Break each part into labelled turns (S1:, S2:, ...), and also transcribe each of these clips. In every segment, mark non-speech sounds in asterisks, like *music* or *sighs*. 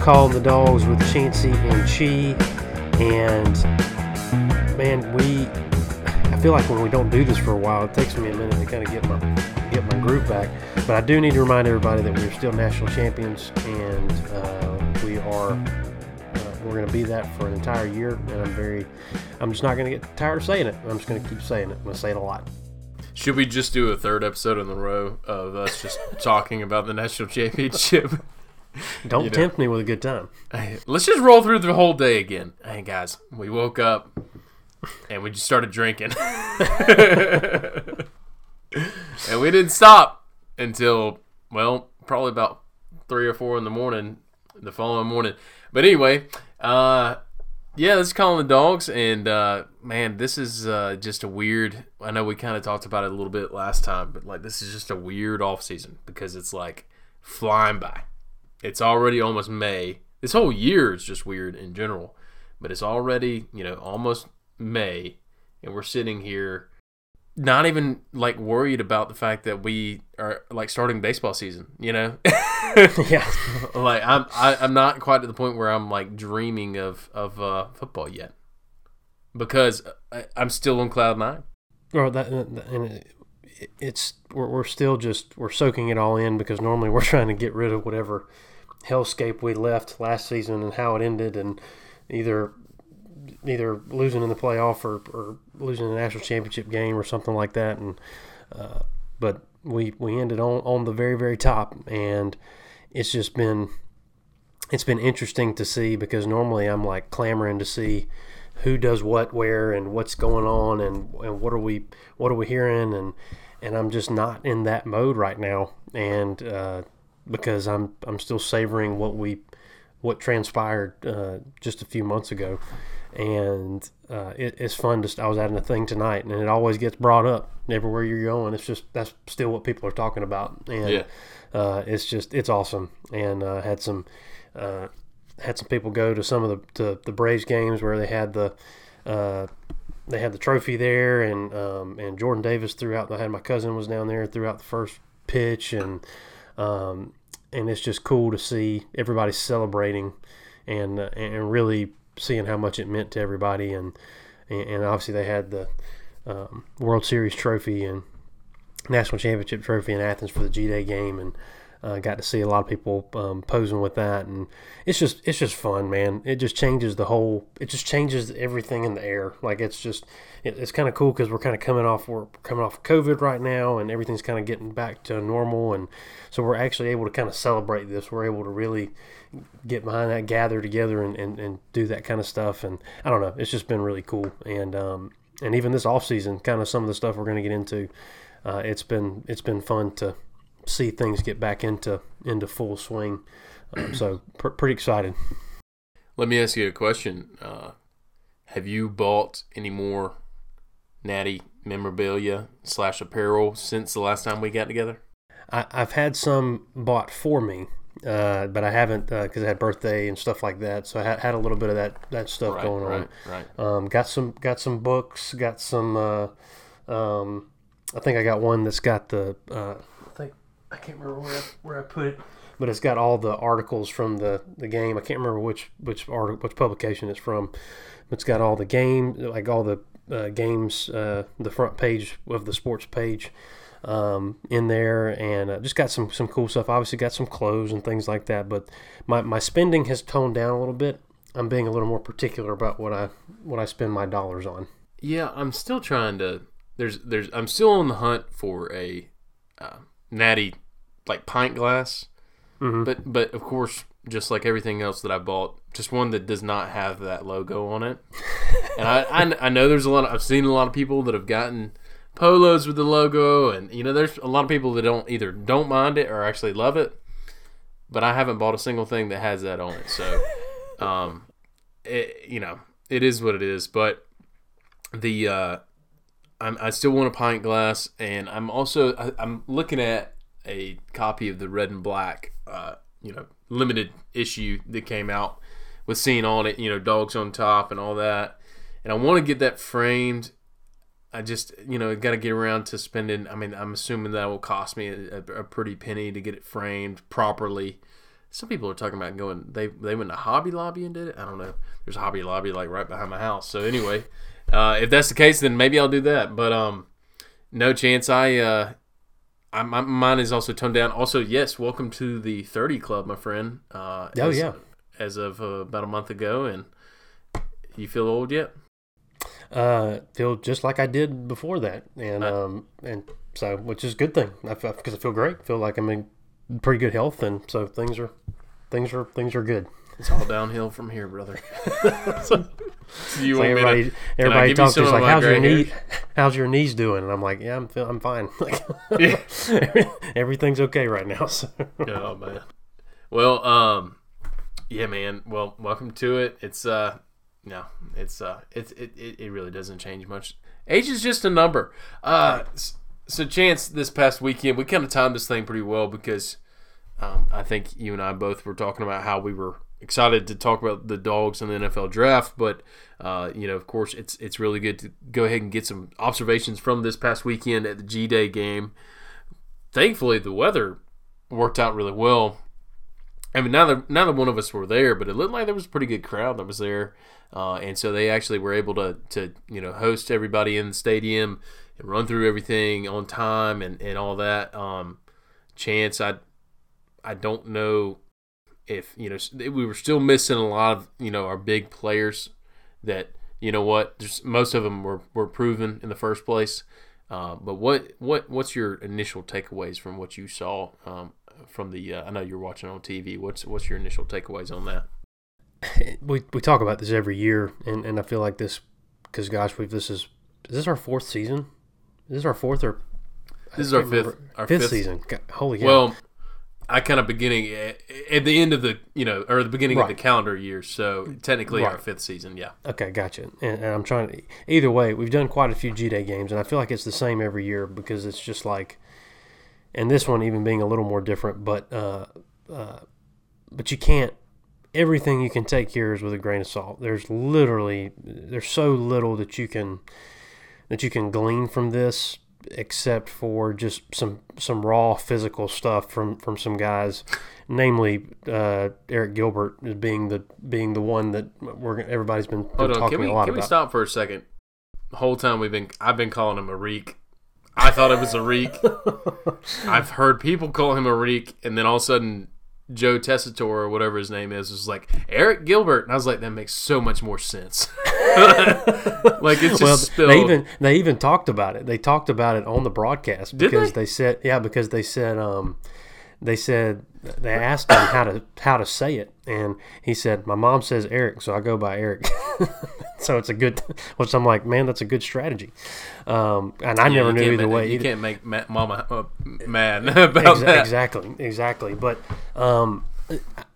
S1: Calling the Dogs with Chancey and Chi. And man, we I feel like when we don't do this for a while, it takes me a minute to kind of get my get my groove back. But I do need to remind everybody that we're still national champions, and uh, we are uh, we're going to be that for an entire year. And I'm very I'm just not going to get tired of saying it. I'm just going to keep saying it. I'm going to say it a lot.
S2: Should we just do a third episode in a row of us just talking about the national championship? *laughs* *laughs*
S1: Don't
S2: You know.
S1: tempt me with a good time.
S2: Hey, Let's just roll through the whole day again. Hey guys, we woke up and we just started drinking. *laughs* and we didn't stop until well, probably about 3 or 4 in the morning the following morning. But anyway, uh yeah, this is calling the dogs and uh man, this is uh just a weird I know we kind of talked about it a little bit last time, but like this is just a weird off season because it's like flying by. It's already almost May. This whole year is just weird in general, but it's already, you know, almost May, and we're sitting here not even like worried about the fact that we are like starting baseball season, you know? *laughs*
S1: yeah. *laughs*
S2: like I'm I, I'm not quite to the point where I'm like dreaming of of uh, football yet. Because I, I'm still on cloud 9.
S1: Or that, and it's we're, we're still just we're soaking it all in because normally we're *laughs* trying to get rid of whatever hellscape we left last season and how it ended and either either losing in the playoff or, or losing the national championship game or something like that. And uh, but we we ended on on the very very top. And it's just been it's been interesting to see because normally I'm like clamoring to see who does what where and what's going on and, and what are we what are we hearing? And and I'm just not in that mode right now. And uh, because I'm I'm still savoring what we what transpired uh, just a few months ago. And uh, it, it's fun to I was at a thing tonight and it always gets brought up everywhere you're going. It's just that's still what people are talking about. And
S2: Yeah.
S1: uh, it's just it's awesome. And uh, had some uh, had some people go to some of the to the Braves games where they had the uh, they had the trophy there. And um, and Jordan Davis threw out I had my cousin was down there threw out the first pitch and um, and it's just cool to see everybody celebrating and uh, and really seeing how much it meant to everybody. And and, obviously they had the um, World Series trophy and national championship trophy in Athens for the G Day game, and uh, got to see a lot of people um, posing with that, and it's just it's just fun, man. It just changes the whole. It just changes everything in the air. Like it's just it, it's kind of cool because we're kind of coming off we're coming off COVID right now, and everything's kind of getting back to normal, and so we're actually able to kind of celebrate this. We're able to really get behind that, gather together, and, and, and do that kind of stuff. And I don't know, it's just been really cool, and um, and even this off season, kind of some of the stuff we're going to get into uh, it's been it's been fun to see things get back into into full swing. Um, so pr- pretty excited.
S2: Let me ask you a question. Uh, have you bought any more natty memorabilia slash apparel since the last time we got together?
S1: I, I've had some bought for me, uh, but I haven't because I had birthday and stuff like that. So I had, had a little bit of that that stuff
S2: Right,
S1: going
S2: right,
S1: on.
S2: right.
S1: Um, got some got some books. Got some. Uh, um, I think I got one that's got the. I can't remember where I, where I put it, but it's got all the articles from the, the game. I can't remember which which article which publication it's from. It's got all the game like all the uh, games, uh, the front page of the sports page um, in there, and uh, just got some some cool stuff. Obviously, got some clothes and things like that. But my, my spending has toned down a little bit. I'm being a little more particular about what I what I spend my dollars on.
S2: Yeah, I'm still trying to. There's, there's. I'm still on the hunt for a uh, natty, like pint glass.
S1: Mhm.
S2: But, but of course, just like everything else that I bought, just one that does not have that logo on it. *laughs* and I, I, I know there's a lot. Of, I've seen a lot of people that have gotten polos with the logo, and you know, there's a lot of people that don't either don't mind it or actually love it. But I haven't bought a single thing that has that on it. So, *laughs* um, it, you know, it is what it is. But the uh, I'm, I still want a pint glass, and I'm also I, I'm looking at a copy of the red and black, uh, you know, limited issue that came out with seeing on it, you know, dogs on top and all that, and I want to get that framed. I just, you know, got to get around to spending. I mean, I'm assuming that will cost me a, a pretty penny to get it framed properly. some people are talking about going. They they went to Hobby Lobby and did it. I don't know. There's a Hobby Lobby like right behind my house. So anyway, uh, if that's the case, then maybe I'll do that. But um, no chance. I uh, I, my mine is also toned down. Also, yes, welcome to the 30 Club, my friend. Uh,
S1: Oh
S2: as,
S1: yeah.
S2: as of uh, about a month ago, and you feel old yet?
S1: Uh, feel just like I did before that, and
S2: Uh,
S1: um, and so which is a good thing because I feel great. Feel like I'm in pretty good health, and so things are things are things are good.
S2: It's all downhill from here, brother. *laughs* so, you
S1: It's like
S2: want to-
S1: everybody everybody talks to like, "How's your knee? *laughs* How's your knees doing?" And I'm like, "Yeah, I'm feel, I'm fine. *laughs* Like,
S2: Yeah.
S1: everything's okay right now." So.
S2: oh man. Well, um, yeah, man. Well, welcome to it. It's uh, no, it's uh, it's it, it, it really doesn't change much. Age is just a number. Uh, so chance this past weekend we kind of timed this thing pretty well because, um, I think you and I both were talking about how we were excited to talk about the dogs in the NFL draft, but uh, you know, of course, it's it's really good to go ahead and get some observations from this past weekend at the G Day game. Thankfully, the weather worked out really well. I mean, neither neither one of us were there, but it looked like there was a pretty good crowd that was there, uh, and so they actually were able to to you know host everybody in the stadium and run through everything on time and, and all that. Um, chance, I I don't know if you know we were still missing a lot of you know our big players that you know what there's most of them were, were proven in the first place. Uh, but what what what's your initial takeaways from what you saw um, from the? Uh, I know you're watching on TV. What's what's your initial takeaways on that? *laughs*
S1: we we talk about this every year, and, and I feel like this because gosh, we've this is is this our fourth season? Is this our fourth or
S2: This is our fifth our
S1: fifth,
S2: fifth,
S1: season? God, holy cow!
S2: Well, I kind of beginning at, at the end of the you know or the beginning of the calendar year. So technically our fifth season. Yeah.
S1: Okay, gotcha. And, and I'm trying to. Either way, we've done quite a few G Day games, and I feel like it's the same every year because it's just like, and this one even being a little more different, but uh, uh, but you can't. Everything you can take here is with a grain of salt. There's literally there's so little that you can that you can glean from this, except for just some some raw physical stuff from from some guys namely uh, Eric Gilbert as being the being the one that we're everybody's been, been
S2: Hold on.
S1: talking
S2: Can we
S1: a lot
S2: can we stop for a second? The whole time we've been I've been calling him a reek. I thought it was a reek. *laughs* I've heard people call him a reek, and then all of a sudden Joe Tessitore or whatever his name is was like Eric Gilbert, and I was like, that makes so much more sense. *laughs* like it's just
S1: well,
S2: spilled.
S1: they even they even talked about it. They talked about it on the broadcast because
S2: they?
S1: said yeah because they said um they said they asked him how to how to say it and he said my mom says Eric so I go by Eric *laughs* so it's a good which I'm like man that's a good strategy um and I
S2: Yeah,
S1: never knew either
S2: ma-
S1: way
S2: You
S1: either.
S2: can't make ma- mama uh, mad *laughs* about that.
S1: Exactly, exactly. But um,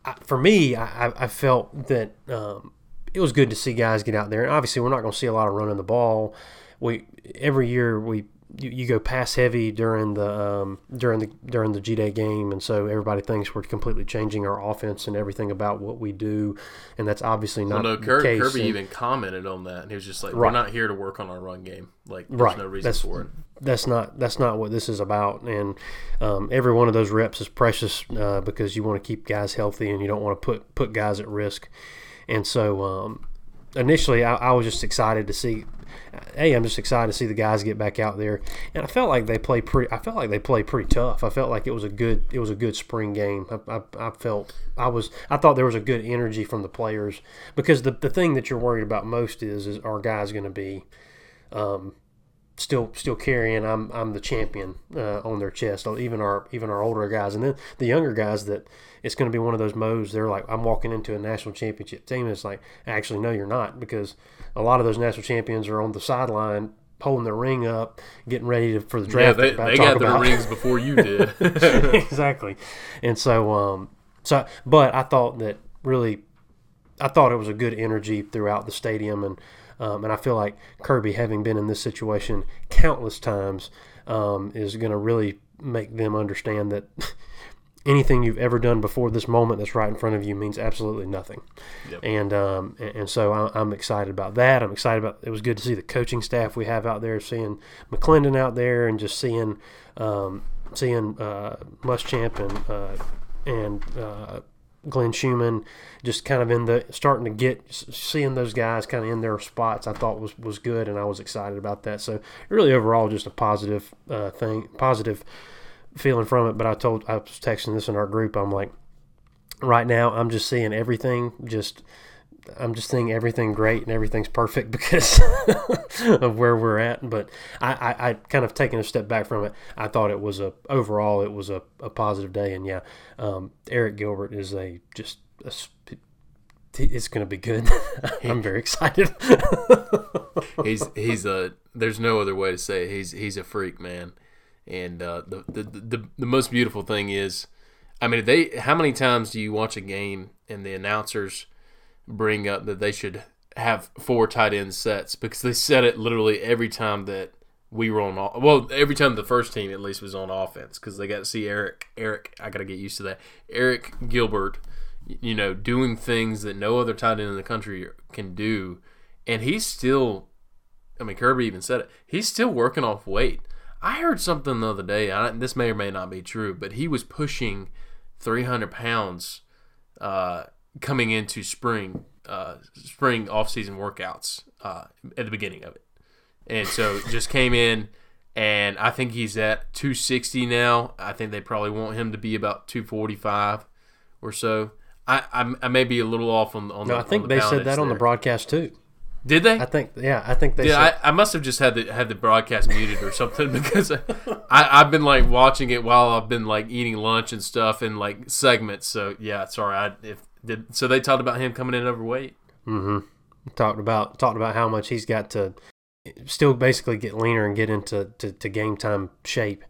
S1: I, for me, I, I- I felt that um, it was good to see guys get out there. And obviously, we're not going to see a lot of running the ball. We every year we you, you go pass heavy during the um, during the during the G Day game, and so everybody thinks we're completely changing our offense and everything about what we do, and that's obviously
S2: Well,
S1: not
S2: no,
S1: the
S2: Kirby,
S1: case.
S2: Kirby
S1: And-
S2: even commented on that, and he was just like, "We're not here to work on our run game. Like, there's
S1: Right.
S2: no reason
S1: That's-
S2: for it."
S1: that's not that's not what this is about. And um, every one of those reps is precious uh, because you want to keep guys healthy and you don't want to put put guys at risk. And so um, initially, I, I was just excited to see. Hey, I'm just excited to see the guys get back out there, and I felt like they play pretty. I felt like they played pretty tough. I felt like it was a good. It was a good spring game. I, I, I felt I was. I thought there was a good energy from the players because the the thing that you're worried about most is is our guys going to be Um, still still carrying I'm I'm the champion uh, on their chest. Even our even our older guys, and then the younger guys that it's going to be one of those modes. They're like I'm walking into a national championship team. It's like actually no, you're not because a lot of those national champions are on the sideline holding their ring up, getting ready to, for the
S2: Yeah,
S1: draft.
S2: they,
S1: about
S2: they
S1: talk
S2: got their
S1: about.
S2: rings before you did. *laughs* *laughs*
S1: exactly, and so um so but I thought that really I thought it was a good energy throughout the stadium, and um, and I feel like Kirby, having been in this situation countless times, um, is going to really make them understand that *laughs* anything you've ever done before this moment that's right in front of you means absolutely nothing.
S2: Yep.
S1: And um, and, so I, I'm excited about that. I'm excited about. It was good to see the coaching staff we have out there, seeing McClendon out there, and just seeing um, seeing uh, Muschamp and uh, and uh, Glenn Schumann, just kind of in the starting to get seeing those guys kind of in their spots. I thought was was good, and I was excited about that. So really, overall, just a positive uh, thing, positive feeling from it. But I told I was texting this in our group. I'm like, right now, I'm just seeing everything just. I'm just seeing everything great and everything's perfect *laughs* because of where we're at. But I, I, I, kind of taken a step back from it. I thought it was a overall it was a, a positive day, and yeah, um, Arik Gilbert is a just a, it's going to be good. *laughs* I'm very excited. *laughs*
S2: he's he's a there's no other way to say it. he's he's a freak man, and uh, the, the the the most beautiful thing is, I mean, they how many times do you watch a game and the announcers bring up that they should have four tight end sets? Because they said it literally every time that we were on well every time the first team at least was on offense because they got to see Eric Eric I got to get used to that Eric Gilbert you know doing things that no other tight end in the country can do. And he's still I mean Kirby even said it he's still working off weight I heard something the other day I, this may or may not be true but he was pushing 300 pounds uh, coming into spring uh, spring off season workouts uh, at the beginning of it, and so just came in. And I think he's at 260 now. I think they probably want him to be about 245 or so. I, I, I may be a little off on, on
S1: no,
S2: the.
S1: I think
S2: the
S1: they said that
S2: there.
S1: on the broadcast too.
S2: Did they?
S1: I think yeah, I think they.
S2: Yeah, I, I must have just had the had the broadcast muted or something *laughs* because I, I've been like watching it while I've been like eating lunch and stuff and like segments. So yeah, sorry. I if did so they talked about him coming in overweight.
S1: Mm-hmm. Talked about talked about how much he's got to still basically get leaner and get into to, to game time shape,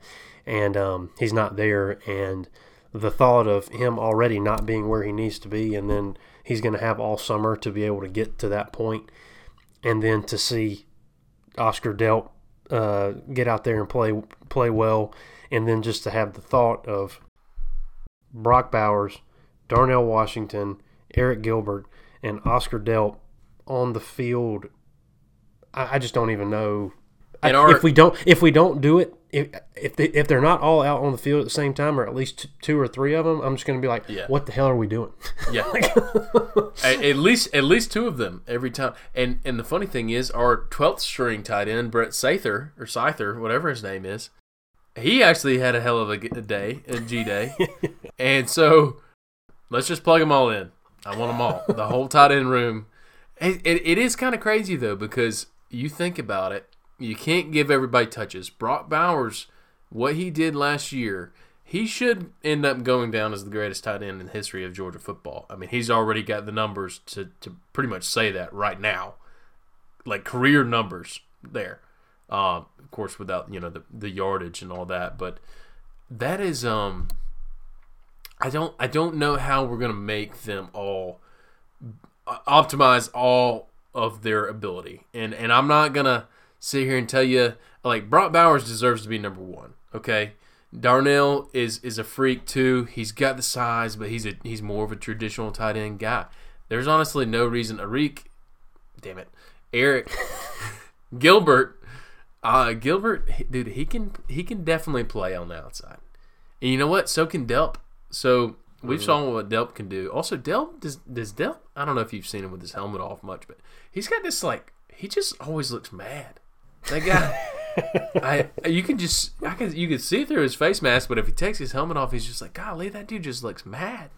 S1: and um, he's not there. And the thought of him already not being where he needs to be, and then he's going to have all summer to be able to get to that point, and then to see Oscar Delp uh, get out there and play play well, and then just to have the thought of Brock Bowers Darnell Washington, Eric Gilbert, and Oscar Delp on the field. I, I just don't even know. I, our, if we don't if we don't do it if if, they, if they're not all out on the field at the same time or at least two or three of them I'm just going to be like yeah. what the hell are we doing
S2: yeah *laughs* at, at, least at least two of them every time and and the funny thing is our 12th string tight end Brett Sather or Scyther whatever his name is he actually had a hell of a day a G day *laughs* and so Let's just plug them all in. I want them all. the whole tight end room. It, it, it is kind of crazy though because you think about it, you can't give everybody touches. Brock Bowers, what he did last year, he should end up going down as the greatest tight end in the history of Georgia football. I mean, he's already got the numbers to, to pretty much say that right now, like career numbers there. Um, of course, without you know the the yardage and all that, but that is um I don't I don't know how we're gonna make them all uh, optimize all of their ability, and and I'm not gonna sit here and tell you like Brock Bowers deserves to be number one. Okay, Darnell is is a freak too. He's got the size, but he's a he's more of a traditional tight end guy. There's honestly no reason Arik, damn it, Eric *laughs* Gilbert, uh, Gilbert, dude, he can he can definitely play on the outside. And you know what? So can Delp. So we've mm-hmm. saw what Delp can do. Also, Delp does does Delp. I don't know if you've seen him with his helmet off much, but he's got this like he just always looks mad. That *laughs* guy. I you can just I can you can see through his face mask, but if he takes his helmet off, he's just like, golly, that dude just looks mad.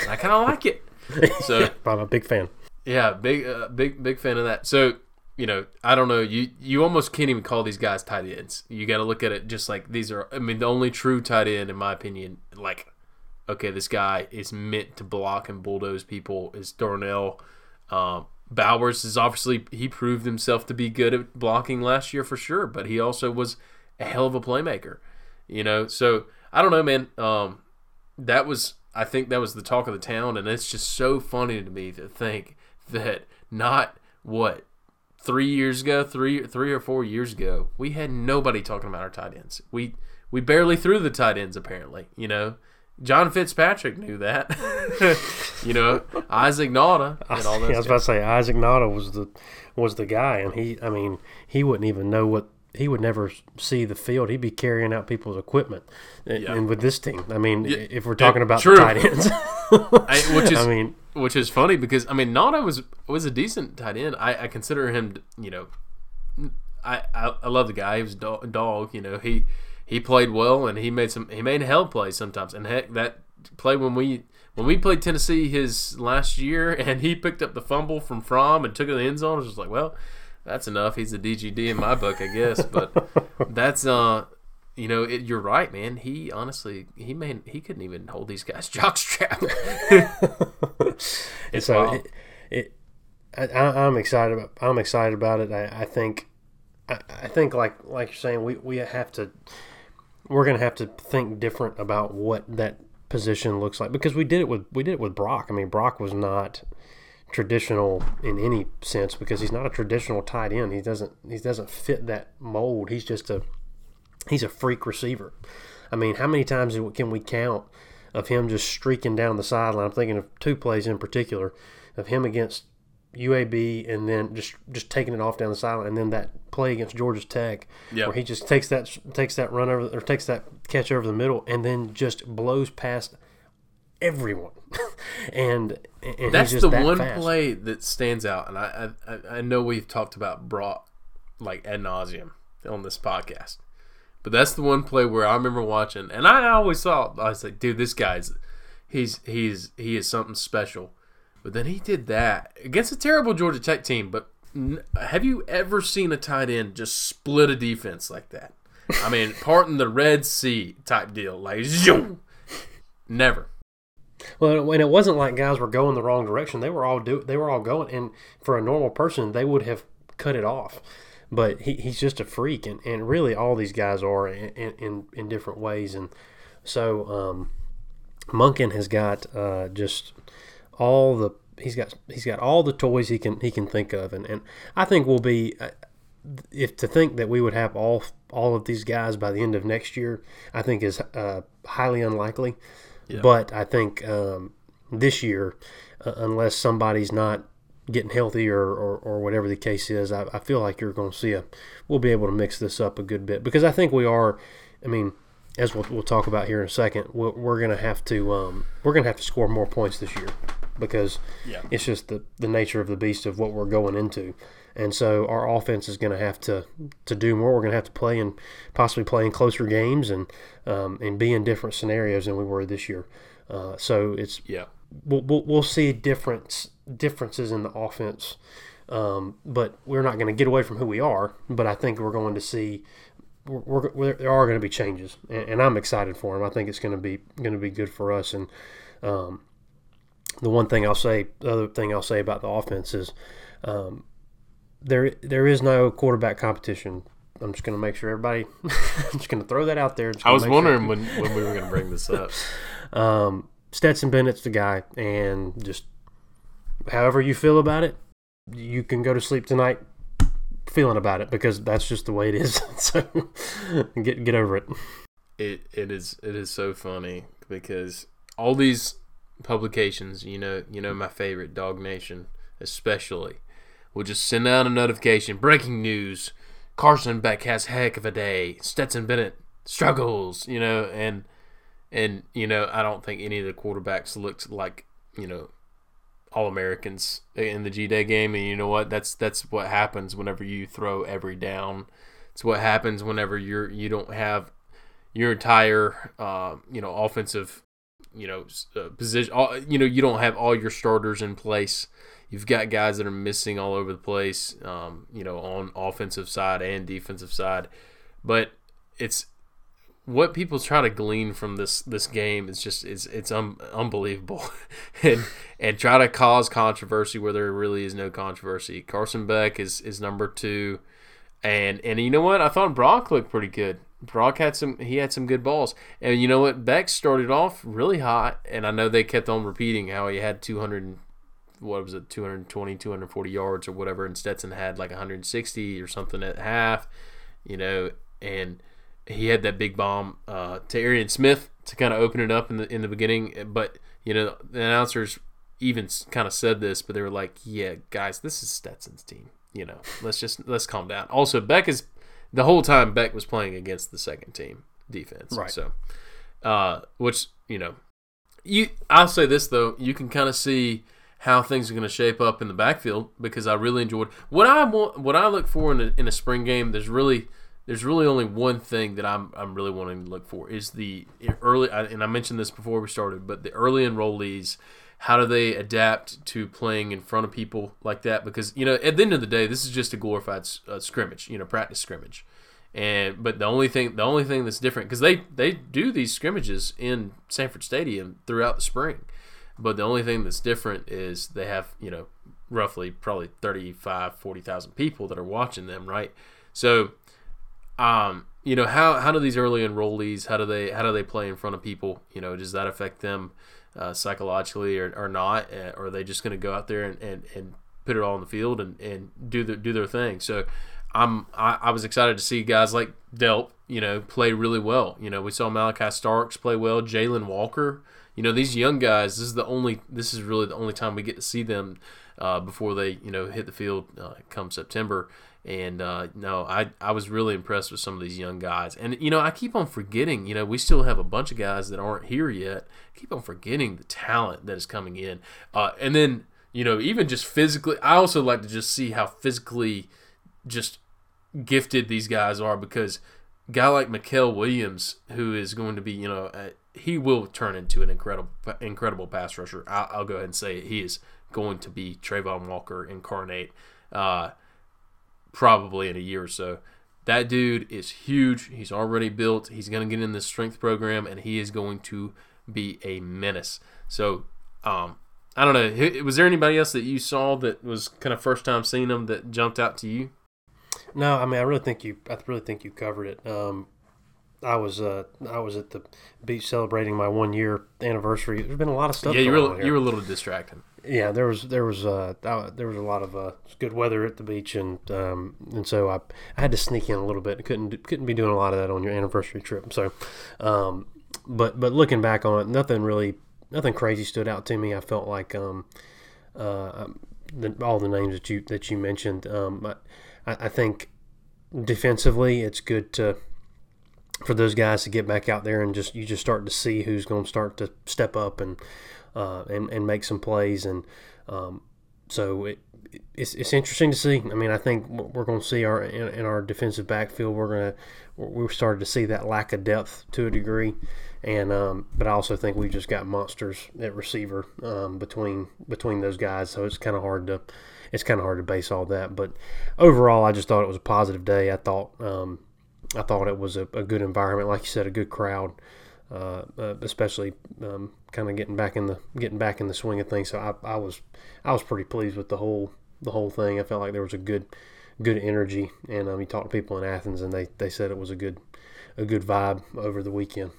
S2: And I kind of like it. *laughs* So
S1: I'm a big fan.
S2: Yeah, big uh, big big fan of that. So you know, I don't know. You you almost can't even call these guys tight ends. You got to look at it just like these are. I mean, the only true tight end, in my opinion, like okay, this guy is meant to block and bulldoze people is Darnell. Uh, Bowers is obviously he proved himself to be good at blocking last year for sure, but he also was a hell of a playmaker. You know, so I don't know, man. Um, that was I think that was the talk of the town, and it's just so funny to me to think that not what three years ago, three three or four years ago, we had nobody talking about our tight ends. We we barely threw the tight ends apparently. You know, John Fitzpatrick knew that. *laughs* you know, Isaac Nauta and all
S1: that. Yeah, I was about to say Isaac Nauta was the was the guy, and he, I mean, he wouldn't even know what he would never see the field. He'd be carrying out people's equipment. Eh, yeah. And with this team, I mean, yeah. if we're talking about
S2: true.
S1: tight ends, *laughs*
S2: I, which *laughs* is
S1: I mean,
S2: which is funny because I mean Nauta was was a decent tight end. I, I consider him, you know, I, I, I love the guy. He was a dog, dog. You know, he he played well and he made some he made hell plays sometimes. And heck, that play when we when we played Tennessee his last year *laughs* and he picked up the fumble from Fromm and took it to the end zone. I was just like, well, that's enough. He's a DGD in my book, I guess. But *laughs* that's uh, you know, it, you're right, man. He honestly, he made he couldn't even hold these guys *laughs* jockstrap. it's
S1: so
S2: wild.
S1: it, it I, I'm excited about I'm excited about it. I, I think I, I think like like you're saying we, we have to we're gonna have to think different about what that position looks like because we did it with we did it with Brock. I mean Brock was not traditional in any sense because he's not a traditional tight end. He doesn't he doesn't fit that mold. He's just a he's a freak receiver. I mean, how many times can we count of him just streaking down the sideline? I'm thinking of two plays in particular of him against UAB and then just just taking it off down the sideline, and then that play against Georgia Tech
S2: Yep.
S1: where he just takes that takes that run over or takes that catch over the middle and then just blows past everyone. *laughs* and, and
S2: That's the
S1: that
S2: one
S1: fast.
S2: play that stands out, and I, I I know we've talked about Brock like ad nauseum on this podcast, but that's the one play where I remember watching, and I always thought I was like, dude, this guy's he's he's he is something special. But then he did that against a terrible Georgia Tech team. But have you ever seen a tight end just split a defense like that? I mean, *laughs* parting the Red Sea type deal, like zoom. Never.
S1: Well, and it wasn't like guys were going the wrong direction. They were all do they were all going, and for a normal person, they would have cut it off. But he, he's just a freak, and, and really all these guys are in, in, in different ways. And so um, Monken has got uh, just all the he's got he's got all the toys he can he can think of, and, and I think we'll be uh, if to think that we would have all all of these guys by the end of next year, I think is uh, highly unlikely. But I think um, this year, uh, unless somebody's not getting healthy or, or, or whatever the case is, I, I feel like you're going to see a we'll be able to mix this up a good bit because I think we are. I mean, as we'll, we'll talk about here in a second, we're, we're going to have to um, we're going to have to score more points this year because
S2: Yeah.
S1: it's just the, the nature of the beast of what we're going into. And so our offense is going to have to to do more. We're going to have to play and possibly play in closer games and um, and be in different scenarios than we were this year. Uh, so it's
S2: Yeah.
S1: we'll, we'll, we'll see difference differences in the offense, um, but we're not going to get away from who we are. But I think we're going to see we're, we're, we're- there are going to be changes, and, and I'm excited for them. I think it's going to be going to be good for us. And um, the one thing I'll say, the other thing I'll say about the offense is um, there there is no quarterback competition. I'm just going to make sure everybody. *laughs* I'm just going to throw that out there.
S2: I was
S1: make sure-
S2: wondering when, when we were going to bring this up. *laughs*
S1: um, Stetson Bennett's the guy, and just however you feel about it, you can go to sleep tonight feeling about it because that's just the way it is. *laughs* so get get over it.
S2: it it is it is so funny because all these publications, you know, you know my favorite Dog Nation especially, will just send out a notification, breaking news, Carson Beck has heck of a day, Stetson Bennett struggles, you know, and and you know, I don't think any of the quarterbacks looked like, you know, all Americans in the G Day game, and you know what? That's that's what happens whenever you throw every down. It's what happens whenever you're you don't have your entire uh, you know offensive you know uh, position. All, you know you don't have all your starters in place. You've got guys that are missing all over the place. Um, you know on offensive side and defensive side, but it's what people try to glean from this this game is just it's it's un, unbelievable, *laughs* and and try to cause controversy where there really is no controversy. Carson Beck is is number two, and and you know what? I thought Brock looked pretty good. Brock had some he had some good balls, and you know what? Beck started off really hot, and I know they kept on repeating how he had 200 what was it 220 240 yards or whatever and Stetson had like 160 or something at half you know and he had that big bomb uh, to Arian Smith to kind of open it up in the in the beginning. But you know, the announcers even kind of said this, but they were like, "Yeah, guys, this is Stetson's team. You know, let's just let's calm down." Also, Beck is the whole time Beck was playing against the second team defense,
S1: Right.
S2: So, uh, which you know, You, I'll say this though, you can kind of see how things are going to shape up in the backfield because I really enjoyed what I want. What I look for in a, in a spring game. There's really there's really only one thing that I'm I'm really wanting to look for is the early. And I mentioned this before we started, but the early enrollees. How do they adapt to playing in front of people like that? Because you know, at the end of the day, this is just a glorified uh, scrimmage, you know, practice scrimmage. And but the only thing the only thing that's different because they they do these scrimmages in Sanford Stadium throughout the spring, but the only thing that's different is they have you know roughly probably 35 40,000 people that are watching them right so um, you know how how do these early enrollees how do they how do they play in front of people? You know, does that affect them uh, psychologically or, or not? Uh, or are they just going to go out there and, and, and put it all on the field and, and do their do their thing? So I'm I, I was excited to see guys like Delp, you know, play really well. You know, we saw Malachi Starks play well, Jalon Walker. You know, these young guys. This is the only. This is really the only time we get to see them uh, before they, you know, hit the field uh, come September. And uh, no, I I was really impressed with some of these young guys. And you know, I keep on forgetting. You know, we still have a bunch of guys that aren't here yet. I keep on forgetting the talent that is coming in. Uh, and then you know, even just physically, I also like to just see how physically just gifted these guys are because guy like Mykel Williams, who is going to be, you know, he will turn into an incredible, incredible pass rusher. I'll, I'll, go ahead and say it. He is going to be Travon Walker incarnate. Uh, probably in a year or so. That dude is huge. He's already built. He's going to get in the strength program, and he is going to be a menace. So, um, I don't know. Was there anybody else that you saw that was kind of first time seeing him that jumped out to you?
S1: No, I mean, I really think you. I really think you covered it. Um, I was uh, I was at the beach celebrating my one year anniversary. There's been a lot of stuff.
S2: Yeah, you were you were a little distracted
S1: yeah, there was there was uh, there was a lot of uh, good weather at the beach, and um, and so I, I had to sneak in a little bit. couldn't couldn't be doing a lot of that on your anniversary trip. So, um, but but looking back on it, nothing really nothing crazy stood out to me. I felt like um, uh, the, all the names that you that you mentioned. Um, I, I think defensively, it's good to for those guys to get back out there and just you just start to see who's going to start to step up and uh, and, and make some plays. And um, so it, it's, it's interesting to see. I mean, I think we're going to see our in, in, our defensive backfield. We're going to we started to see that lack of depth to a degree, and um, but I also think we just got monsters at receiver um, between between those guys. So it's kind of hard to it's kind of hard to base all that. But overall, I just thought it was a positive day. I thought um, I thought it was a, a good environment, like you said, a good crowd. Uh, uh, especially um, kind of getting back in the getting back in the swing of things. So I, I was I was pretty pleased with the whole the whole thing. I felt like there was a good good energy, and um, you talked to people in Athens, and they, they said it was a good a good vibe over the weekend.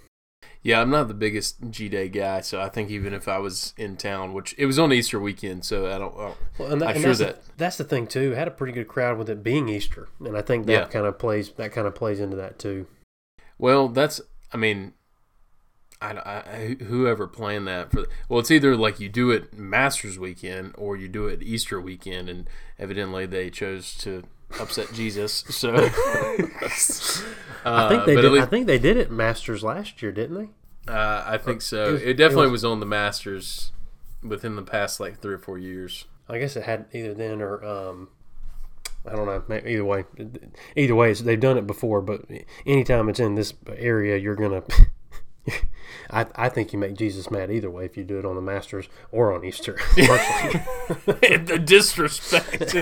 S2: Yeah, I'm not the biggest G Day guy, so I think even if I was in town, which it was on Easter weekend, so I don't. I don't well, and, that,
S1: and that's that the, that's the thing too. I Had a pretty good crowd with it being Easter, and I think that yeah. kind of plays that kind of plays into that too.
S2: Well, that's I mean, I, I, whoever planned that for well it's either like you do it masters weekend or you do it easter weekend and evidently they chose to upset *laughs* jesus so uh, *laughs*
S1: i think they did least, i think they did it masters last year didn't they
S2: uh, i think so it, was, it definitely it was, was, on the masters within the past like three or four years
S1: i guess it had either then or um, I don't know. Either way, either way, they've done it before. But anytime it's in this area, you're gonna *laughs* *laughs* I, I think you make Jesus mad either way if you do it on the Masters or on Easter. *laughs* *laughs*
S2: the disrespect.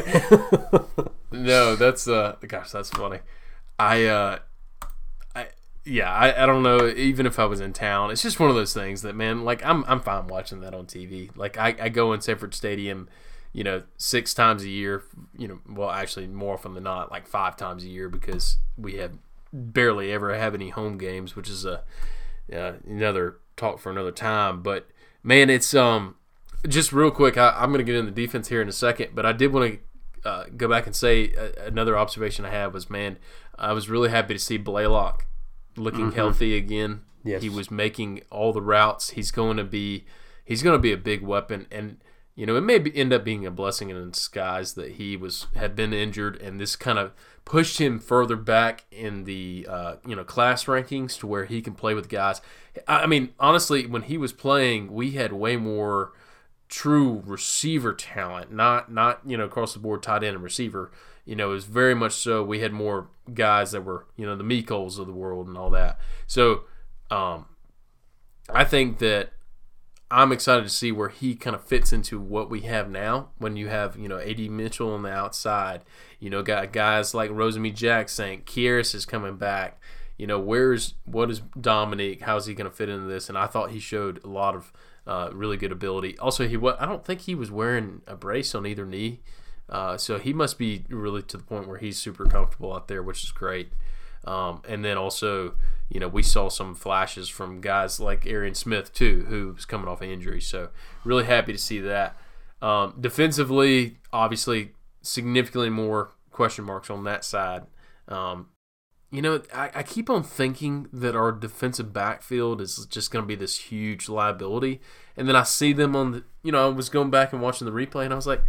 S2: no, that's uh, gosh, that's funny. I uh, I yeah, I, I don't know. Even if I was in town, it's just one of those things that man, like I'm I'm fine watching that on TV. Like I, I go in Sanford Stadium, you know, six times a year. You know, well, actually more often than not, like five times a year because we have barely ever have any home games, which is a uh, another talk for another time. But man, it's um just real quick. I, am going to get in the defense here in a second, but I did want to uh, go back and say uh, another observation I had was man, I was really happy to see Blaylock looking mm-hmm. healthy again. Yes. He was making all the routes. He's going to be he's going to be a big weapon and you know, it may be, end up being a blessing in disguise that he was had been injured, and this kind of pushed him further back in the uh, you know class rankings to where he can play with guys. I mean, honestly, when he was playing, we had way more true receiver talent, not not you know across the board tight end and receiver. You know, it was very much so. We had more guys that were you know the Mecoles of the world and all that. So, um, I think that I'm excited to see where he kind of fits into what we have now. When you have you know Ad Mitchell on the outside, you know got guys like Rosemy Jackson, Kearis is coming back. You know where's what is Dominique? How's he going to fit into this? And I thought he showed a lot of uh, really good ability. Also, he I don't think he was wearing a brace on either knee, uh, so he must be really to the point where he's super comfortable out there, which is great. Um, and then also, you know, we saw some flashes from guys like Arian Smith too, who was coming off an injury. So really happy to see that. Um, defensively, obviously, significantly more question marks on that side. Um, you know, I, I, keep on thinking that our defensive backfield is just going to be this huge liability, and then I see them on the. You know, I was going back and watching the replay, and I was like,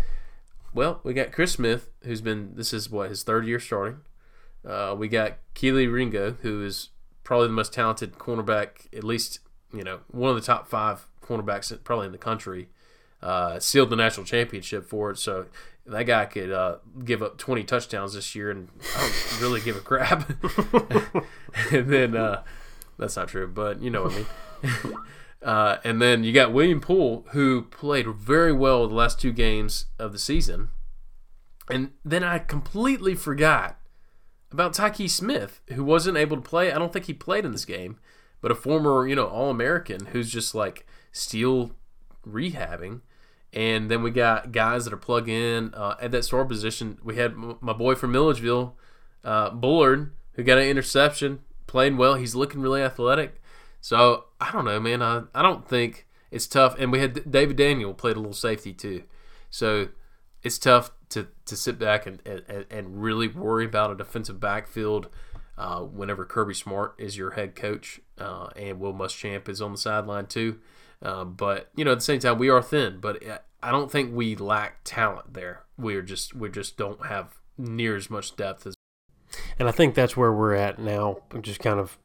S2: well, we got Chris Smith, who's been this is what his third year starting. Uh, we got Kelee Ringo, who is probably the most talented cornerback, at least you know one of the top five cornerbacks probably in the country. Uh, sealed the national championship for it, so that guy could uh, give up 20 touchdowns this year, and I don't *laughs* really give a crap. *laughs* and then uh, that's not true, but you know what I mean. *laughs* Uh, and then you got William Poole, who played very well the last two games of the season. And then I completely forgot about Tykee Smith, who wasn't able to play. I don't think he played in this game, but a former, you know, All American who's just like still rehabbing. And then we got guys that are plug in uh, at that star position. We had m- my boy from Milledgeville, uh, Bullard, who got an interception, playing well. He's looking really athletic. So I don't know, man. I, I don't think it's tough. And we had David Daniel played a little safety too. So it's tough to, to sit back and, and, and really worry about a defensive backfield uh, whenever Kirby Smart is your head coach uh, and Will Muschamp is on the sideline too. Uh, but you know, at the same time, we are thin. But I don't think we lack talent there. We're just we just don't have near as much depth as.
S1: And I think that's where we're at now. Just kind of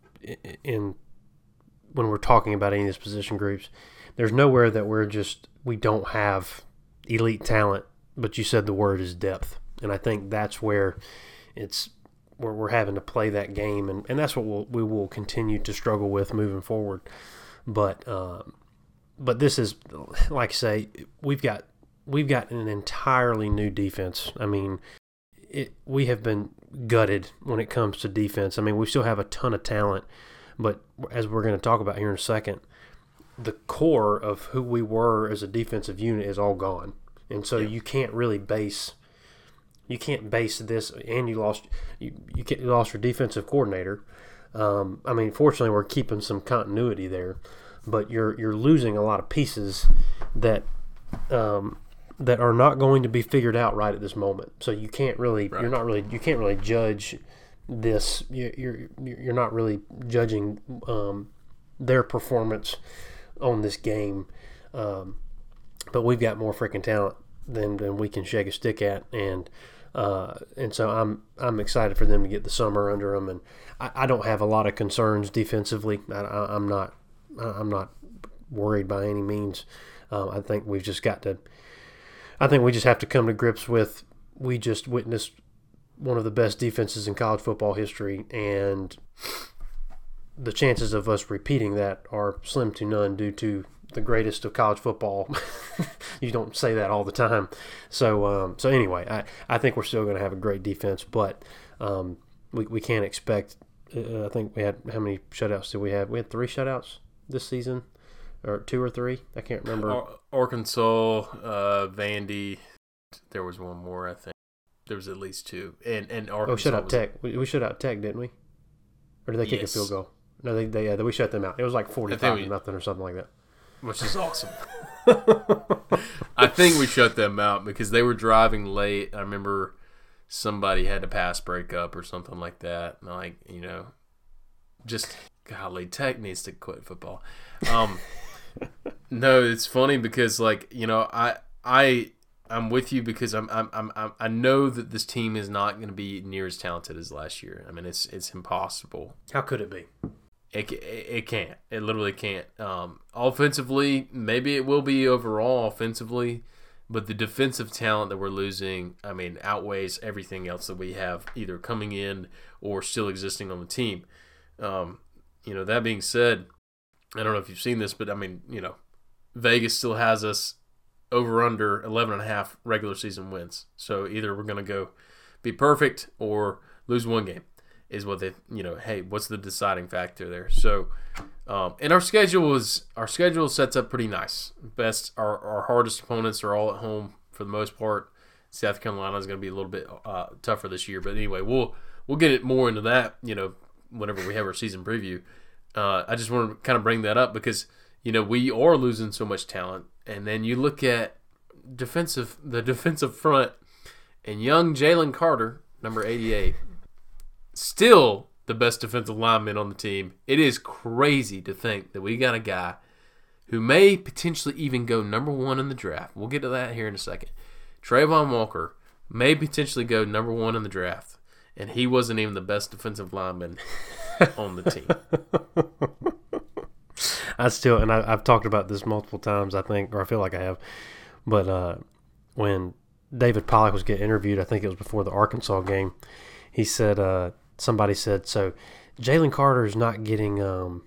S1: in when we're talking about any of these position groups. There's nowhere that we're just we don't have elite talent but you said the word is depth, and I think that's where it's where we're having to play that game, and, and that's what we'll, we will continue to struggle with moving forward. But um, but this is like I say, we've got we've got an entirely new defense. I mean, it, we have been gutted when it comes to defense. I mean, we still have a ton of talent, but as we're going to talk about here in a second, the core of who we were as a defensive unit is all gone and so yeah. you can't really base you can't base this and you lost you, you, you lost your defensive coordinator um, I mean fortunately we're keeping some continuity there but you're you're losing a lot of pieces that um, that are not going to be figured out right at this moment so you can't really right. you're not really you can't really judge this you're you're not really judging um, their performance on this game um, but we've got more freaking talent than, than we can shake a stick at, and uh, and so I'm I'm excited for them to get the summer under them, and I, I don't have a lot of concerns defensively. I, am not I'm not worried by any means. Um, I think we've just got to. I think we just have to come to grips with we just witnessed one of the best defenses in college football history, and the chances of us repeating that are slim to none due to the greatest of college football. *laughs* you don't say that all the time. So um, so anyway, I, I think we're still going to have a great defense, but um, we, we can't expect. Uh, I think we had how many shutouts did we have? We had three shutouts this season, or two or three. I can't remember.
S2: Arkansas, uh, Vandy. There was one more. I think there was at least two. And and
S1: oh, Arkansas. Oh, shut out. Tech. We, we shut out Tech, didn't we? Or did they kick yes. a field goal? No, they, they yeah, we shut them out. It was like forty-five we, to nothing or something like that
S2: which is awesome. *laughs* I think we shut them out because they were driving late. I remember somebody had a pass breakup or something like that. Like you know, just golly, Tech needs to quit football. Um, *laughs* no, it's funny because like you know I I I'm with you because I'm I'm, I'm, I'm I know that this team is not going to be near as talented as last year. I mean, it's it's impossible.
S1: How could it be?
S2: It, it, can't. It literally can't. Um, offensively, maybe it will be overall offensively, but the defensive talent that we're losing, I mean, outweighs everything else that we have either coming in or still existing on the team. Um, you know, that being said, I don't know if you've seen this, but I mean, you know, Vegas still has us over under 11 and a half regular season wins. So either we're going to go be perfect or lose one game is what they, you know, hey, what's the deciding factor there? So, um, and our schedule is, our schedule sets up pretty nice. Best, our, our hardest opponents are all at home for the most part. South Carolina is going to be a little bit uh, tougher this year, but anyway, we'll we'll get it more into that, you know, whenever we have our season preview. Uh, I just want to kind of bring that up because you know we are losing so much talent, and then you look at defensive the defensive front, and young Jalen Carter, number eighty eight, still the best defensive lineman on the team. It is crazy to think that we got a guy who may potentially even go number one in the draft. We'll get to that here in a second. Travon Walker may potentially go number one in the draft, and he wasn't even the best defensive lineman *laughs* on the team.
S1: I still, and I, have talked about this multiple times, I think, or I feel like I have. But uh, when David Pollack was getting interviewed, I think it was before the Arkansas game, he said, uh, somebody said, so Jalen Carter is not getting. Um,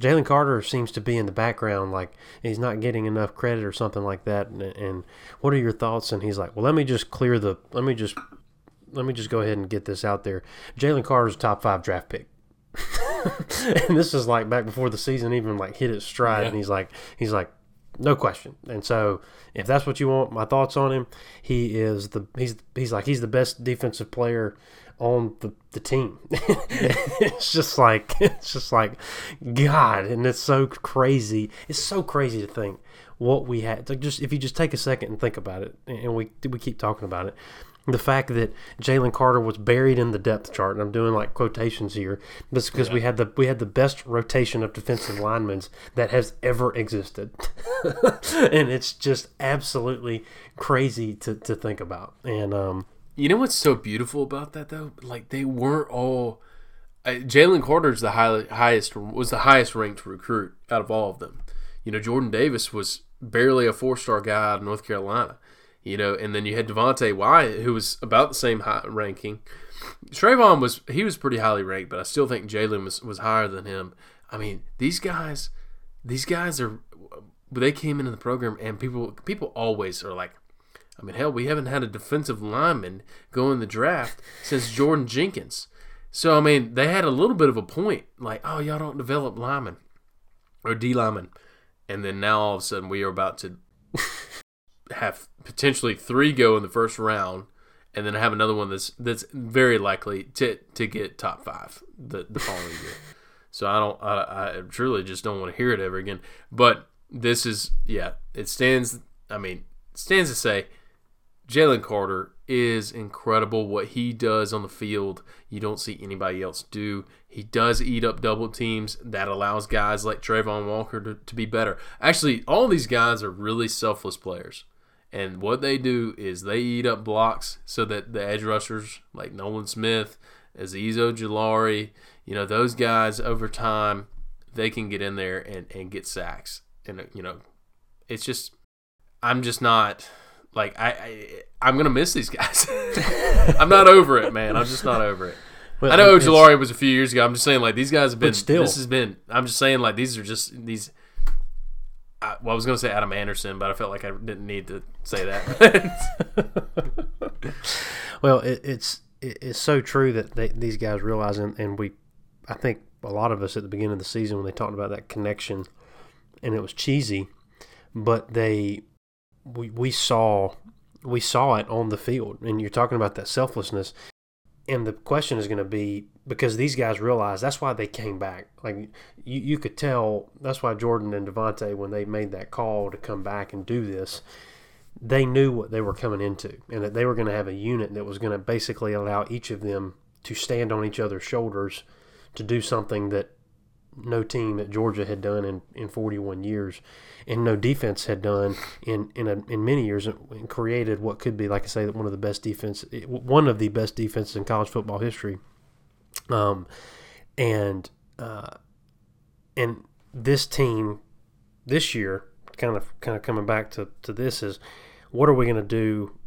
S1: Jalen Carter seems to be in the background, like he's not getting enough credit or something like that. And, and what are your thoughts? And he's like, well, let me just clear the, let me just, let me just go ahead and get this out there. Jalen Carter's a top five draft pick. *laughs* and this is like back before the season even like hit its stride, yeah. and he's like, he's like, no question. And so, if that's what you want, my thoughts on him, he is the he's he's like he's the best defensive player on the, the team. *laughs* it's just like *laughs* it's just like God, and it's so crazy. It's so crazy to think what we had. Like just if you just take a second and think about it, and we we keep talking about it the fact that Jalen Carter was buried in the depth chart, and I'm doing like quotations here, just because yeah. we had the we had the best rotation of defensive linemen that has ever existed, *laughs* and it's just absolutely crazy to, to think about. And um,
S2: you know what's so beautiful about that though? Like they weren't all. Uh, Jalen Carter's the high, highest was the highest ranked recruit out of all of them. You know, Jordan Davis was barely a four star guy out of North Carolina you know, and then you had Devonte Wyatt, who was about the same high ranking. Travon was he was pretty highly ranked, but I still think Jalen was was higher than him. I mean, these guys, these guys are they came into the program and people people always are like, I mean, hell, we haven't had a defensive lineman go in the draft since Jordan Jenkins. So I mean, they had a little bit of a point, like, oh, y'all don't develop linemen or D linemen, and then now all of a sudden we are about to have potentially three go in the first round, and then have another one that's that's very likely to to get top five the the following year. So I don't, I, I truly just don't want to hear it ever again. But this is, yeah, it stands. I mean, stands to say, Jalen Carter is incredible. What he does on the field, you don't see anybody else do. He does eat up double teams. That allows guys like Travon Walker to, to be better. Actually, all these guys are really selfless players. And what they do is they eat up blocks so that the edge rushers like Nolan Smith, Azeez Ojulari, you know, those guys over time, they can get in there and, and get sacks. And, you know, it's just, I'm just not like, I, I I'm going to miss these guys. *laughs* I'm not over it, man. I'm just not over it. Well, I know Ojulari was a few years ago. I'm just saying, like, these guys have been, still, this has been, I'm just saying, like, these are just, these, I, well, I was going to say Adam Anderson, but I felt like I didn't need to say that. *laughs* *laughs*
S1: well, it, it's it, it's so true that they, these guys realize, and, and we, I think a lot of us at the beginning of the season when they talked about that connection, and it was cheesy, but they we we saw we saw it on the field, and you're talking about that selflessness. And the question is going to be because these guys realized that's why they came back. Like you, you could tell that's why Jordan and Devonte, when they made that call to come back and do this, they knew what they were coming into and that they were going to have a unit that was going to basically allow each of them to stand on each other's shoulders to do something that no team at Georgia had done in, in 41 years, and no defense had done in in, a, in many years, and created what could be, like I say, one of the best defense, one of the best defenses in college football history. Um, and uh, and this team this year, kind of kind of coming back to to this is, what are we going to do?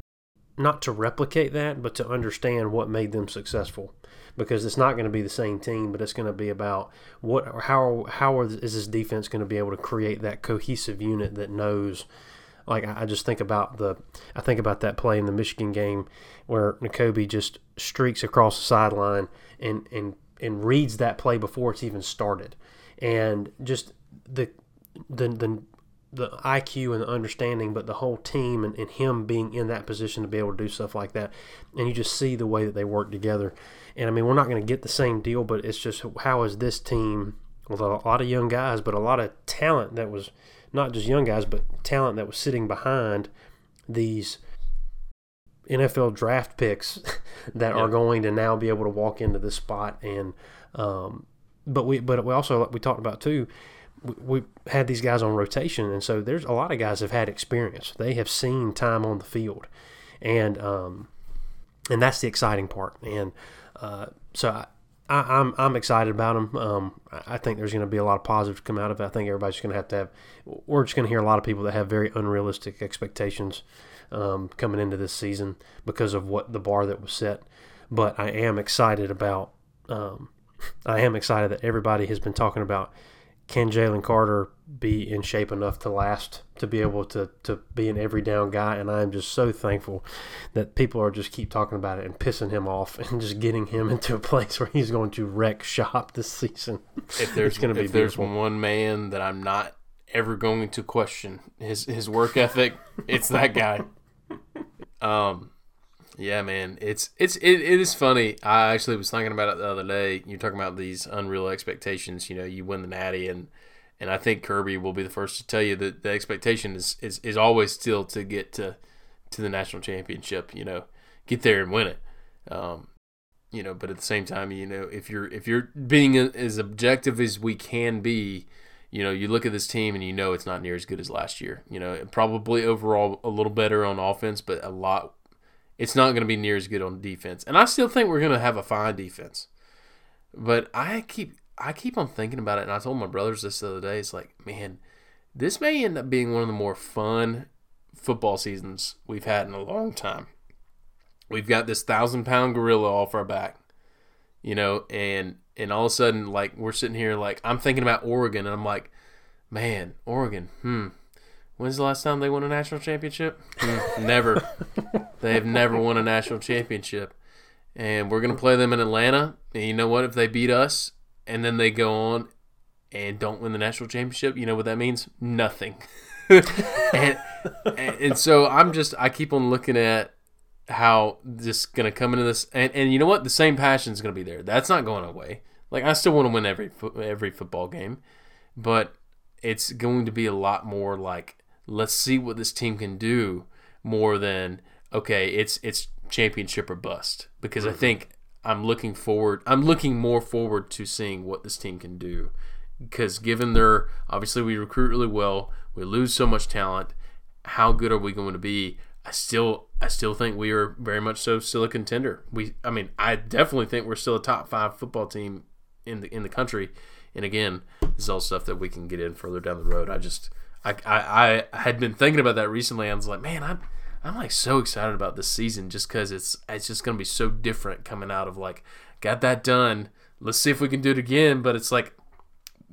S1: Not to replicate that, but to understand what made them successful because it's not going to be the same team, but it's going to be about what how how is this defense going to be able to create that cohesive unit that knows. Like I just think about the I think about that play in the Michigan game where Nakobe just streaks across the sideline and and and reads that play before it's even started, and just the the the the IQ and the understanding, but the whole team and, and him being in that position to be able to do stuff like that. And you just see the way that they work together. And I mean, we're not going to get the same deal, but it's just how is this team with a lot of young guys, but a lot of talent that was not just young guys, but talent that was sitting behind these NFL draft picks *laughs* that yeah. are going to now be able to walk into this spot. And, um, but we, but we also, like we talked about too, we, have had these guys on rotation, and so there's a lot of guys have had experience. They have seen time on the field, and um, and that's the exciting part. And uh, so I, I, am I'm, I'm excited about them. Um, I think there's going to be a lot of positives come out of it. I think everybody's going to have to have. We're just going to hear a lot of people that have very unrealistic expectations um, coming into this season because of what the bar that was set. But I am excited about. Um, I am excited that everybody has been talking about can Jalen Carter be in shape enough to last to be able to, to be an every down guy? And I'm just so thankful that people are just keep talking about it and pissing him off *laughs* and just getting him *laughs* into a place where he's going to wreck shop this season.
S2: If *laughs* there's going to be if there's one man that I'm not ever going to question his his work ethic, it's that guy. Um, yeah, man, it's it's it, it is funny. I actually was thinking about it the other day. You're talking about these unreal expectations. You know, you win the Natty, and and I think Kirby will be the first to tell you that the expectation is is, is always still to get to to the national championship. You know, get there and win it. Um, you know, but at the same time, you know, if you're if you're being as objective as we can be, you know, you look at this team and you know it's not near as good as last year. You know, probably overall a little better on offense, but a lot it's not going to be near as good on defense. And I still think we're going to have a fine defense. But I keep I keep on thinking about it, and I told my brothers this the other day. It's like, man, this may end up being one of the more fun football seasons we've had in a long time. We've got this thousand pound gorilla off our back, you know, and and all of a sudden, like we're sitting here, like I'm thinking about Oregon, and I'm like, man, Oregon, hmm, When's the last time they won a national championship? Hmm, never. *laughs* they have never won a national championship. And we're going to play them in Atlanta. And you know what? If they beat us and then they go on and don't win the national championship, you know what that means? Nothing. *laughs* and, and, and so I'm just, I keep on looking at how this going to come into this. And, and you know what? The same passion is going to be there. That's not going away. Like, I still want to win every, every football game. But it's going to be a lot more like let's see what this team can do more than okay, it's it's championship or bust. Because I mm-hmm. think I'm looking forward. I'm looking more forward to seeing what this team can do. Because given their obviously we recruit really well, we lose so much talent. How good are we going to be? I still I still think we are very much so still a contender. We I mean I definitely think we're still a top five football team in the in the country. And again, this is all stuff that we can get in further down the road. I just I, I, I had been thinking about that recently. I was like, man, I'm I'm like so excited about this season just because it's it's just gonna be so different coming out of like got that done. Let's see if we can do it again. But it's like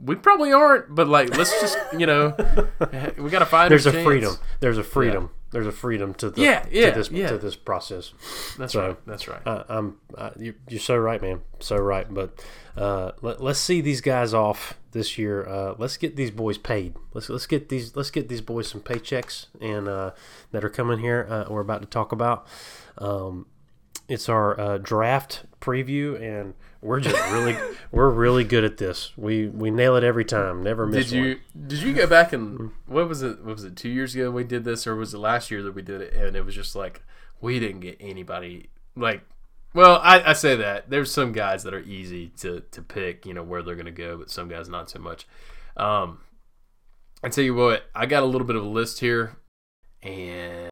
S2: we probably aren't. But like let's just you know *laughs* we gotta find.
S1: There's
S2: a
S1: chance. freedom. There's a freedom. Yeah. There's a freedom to the
S2: yeah, yeah,
S1: to this
S2: yeah.
S1: to this process.
S2: That's so, right. That's right.
S1: Uh, I'm uh, you, you're so right, man. So right. But uh, let, us see these guys off this year. Uh, let's get these boys paid. Let's let's get these let's get these boys some paychecks and uh, that are coming here. Uh, we're about to talk about. Um, it's our uh, draft preview, and we're just really we're really good at this. We we nail it every time. Never miss.
S2: Did you
S1: one.
S2: did you go back and what was it? What was it? Two years ago we did this, or was it last year that we did it? And it was just like we didn't get anybody like Well, I, I say that there's some guys that are easy to to pick, you know, where they're going to go, but some guys not so much. Um, I tell you what, I got a little bit of a list here, and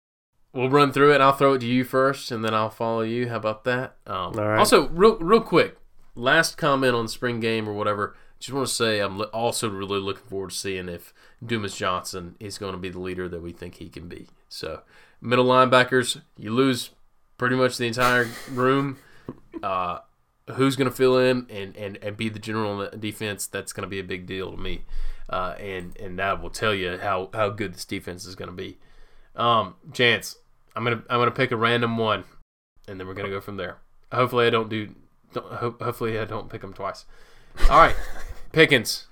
S2: we'll run through it. And I'll throw it to you first, and then I'll follow you. How about that? Um,
S1: All right.
S2: Also, real real quick, last comment on spring game or whatever. Just want to say I'm also really looking forward to seeing if Dumas Johnson is going to be the leader that we think he can be. So, middle linebackers, you lose pretty much the entire room. Uh, who's going to fill in and, and, and be the general defense? That's going to be a big deal to me. Uh, and and that will tell you how, how good this defense is going to be. Um, Chance, I'm gonna I'm gonna pick a random one, and then we're gonna go from there. Hopefully, I don't do. Ho- hopefully, I don't pick him twice. All right, *laughs* Pickens.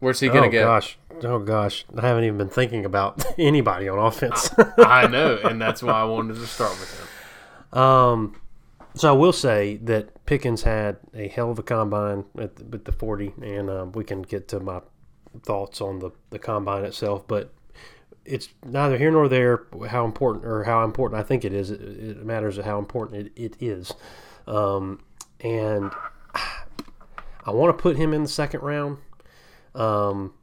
S2: Where's he gonna get?
S1: oh
S2: go?
S1: gosh, oh gosh, I haven't even been thinking about *laughs* anybody on offense.
S2: I *laughs* know, and that's why I wanted to start with him.
S1: um, so I will say that Pickens had a hell of a combine at the, with the forty, and um, we can get to my thoughts on the the combine itself, but. It's neither here nor there how important or how important I think it is. It, it matters how important it, it is. Um, and *sighs* I want to put him in the second round. Um,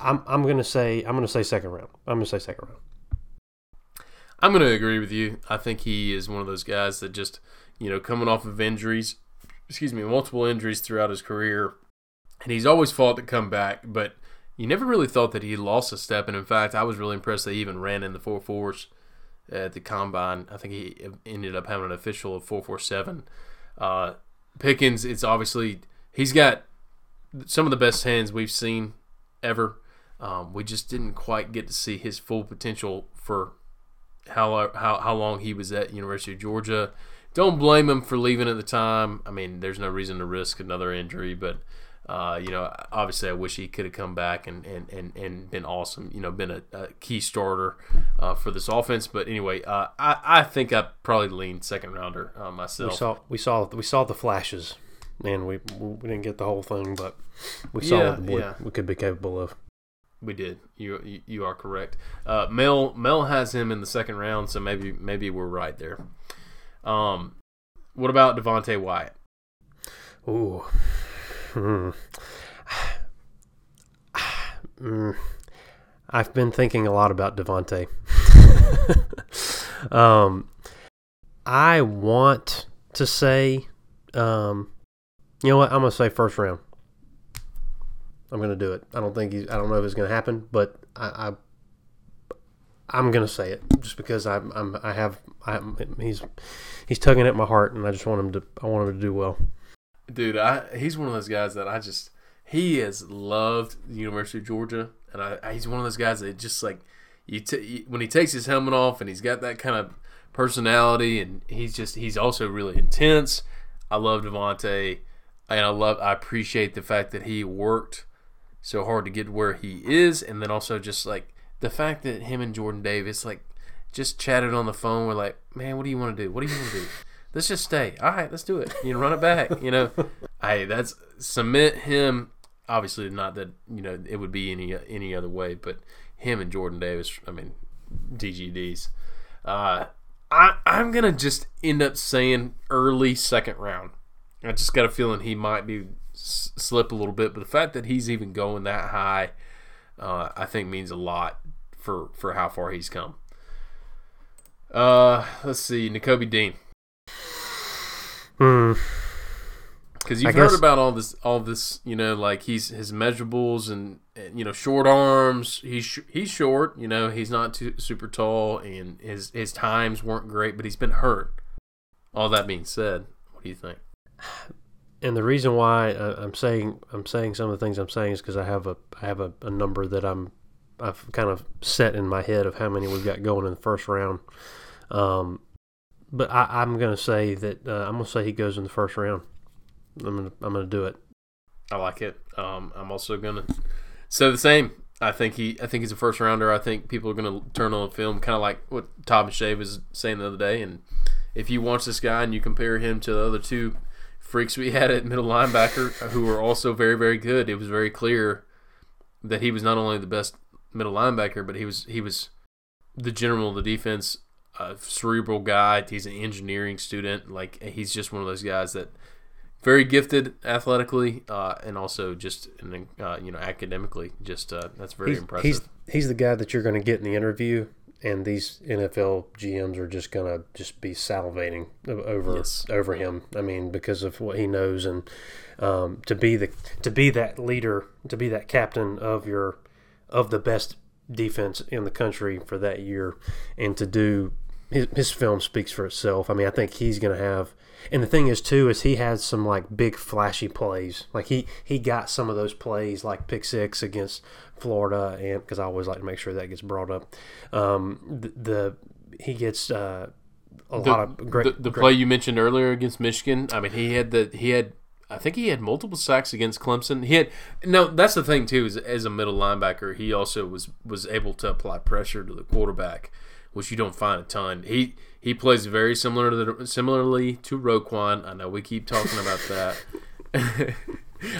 S1: I'm I'm gonna say I'm gonna say second round. I'm gonna say second round.
S2: I'm to agree with you. I think he is one of those guys that just, you know, coming off of injuries, excuse me, multiple injuries throughout his career, and he's always fought to come back, but you never really thought that he lost a step. And in fact, I was really impressed that he even ran in the four fours at the combine. I think he ended up having an official of four four seven. Uh, Pickens, it's obviously he's got some of the best hands we've seen ever. Um, we just didn't quite get to see his full potential for how how how long he was at University of Georgia. Don't blame him for leaving at the time. I mean, there's no reason to risk another injury, but uh, you know, obviously, I wish he could have come back and, and, and, and been awesome. You know, been a, a key starter uh, for this offense. But anyway, uh, I I think I probably leaned second rounder uh,
S1: We
S2: myself.
S1: saw we saw we saw the flashes, and we we didn't get the whole thing, but we saw
S2: Yeah,
S1: what,
S2: yeah.
S1: we could be capable of.
S2: We did. You you, you are correct. Uh, Mel Mel has him in the second round, so maybe maybe we're right there. Um, what about Devonte Wyatt?
S1: Ooh. Hmm. Mm. I've been thinking a lot about Devonte. um, I want to say, um, you know what? I'm gonna say first round. I'm gonna do it. I don't think he's. I don't know if it's gonna happen, but I. I I'm gonna say it just because I'm. I'm I have. I'm, he's. He's tugging at my heart, and I just want him to. I want him to do well.
S2: Dude, I he's one of those guys that I just he has loved the University of Georgia, and I, I- he's one of those guys that just like you, t- you when he takes his helmet off and he's got that kind of personality, and he's just he's also really intense. I love Devonte, and I love I appreciate the fact that he worked so hard to get where he is, and then also just like the fact that him and Jordan Davis like just chatted on the phone. We're like, man, what do you want to do? What do you want to do? Let's just stay. All right, let's do it. You know, run it back. You know, *laughs* hey, that's cement him. Obviously, not that you know it would be any any other way, but him and Jordan Davis. I mean, DGDs. Uh, I I'm gonna just end up saying early second round. I just got a feeling he might be s- slip a little bit, but the fact that he's even going that high, uh, I think means a lot for for how far he's come. Uh, let's see, Nakobe Dean,
S1: Hmm.
S2: because
S1: I
S2: you've heard
S1: guess-
S2: about all this, all this, you know, like he's his measurables and, and you know short arms. He's sh- he's short, you know, he's not too super tall, and his his times weren't great, but he's been hurt. All that being said, what do you think?
S1: and the reason why I- I'm saying I'm saying some of the things I'm saying is because I have a I have a, a number that I'm I've kind of set in my head of how many we've got going in the first round. Um, but I, I'm going to say that uh, I'm going to say he goes in the first round. I'm going to I'm going to do it.
S2: I like it. Um, I'm also gonna say the same. I think he. I think he's a first rounder. I think people are gonna turn on the film, kind of like what Todd McShay was saying the other day. And if you watch this guy and you compare him to the other two freaks we *laughs* had at middle linebacker, who were also very, very good, it was very clear that he was not only the best middle linebacker, but he was he was the general of the defense a cerebral guy. He's an engineering student. Like he's just one of those guys that very gifted athletically uh, and also just uh, you know academically. Just uh, that's very
S1: he's,
S2: impressive.
S1: He's he's the guy that you're going to get in the interview, and these NFL GMs are just going to just be salivating over
S2: Yes.
S1: over him. I mean, because of what he knows, and um, to be the to be that leader, to be that captain of your of the best defense in the country for that year, and to do his, his film speaks for itself. I mean, I think he's going to have. And the thing is too is he has some like big flashy plays. Like he he got some of those plays like pick six against Florida, and because I always like to make sure that gets brought up. Um, the, the he gets uh, a
S2: the,
S1: lot of great.
S2: the, the
S1: great-
S2: play you mentioned earlier against Michigan. I mean, he had the he had. I think he had multiple sacks against Clemson. He had no. That's the thing too. Is as a middle linebacker, he also was was able to apply pressure to the quarterback, which you don't find a ton. He he plays very similar to the, similarly to Roquan. I know we keep talking about that. *laughs*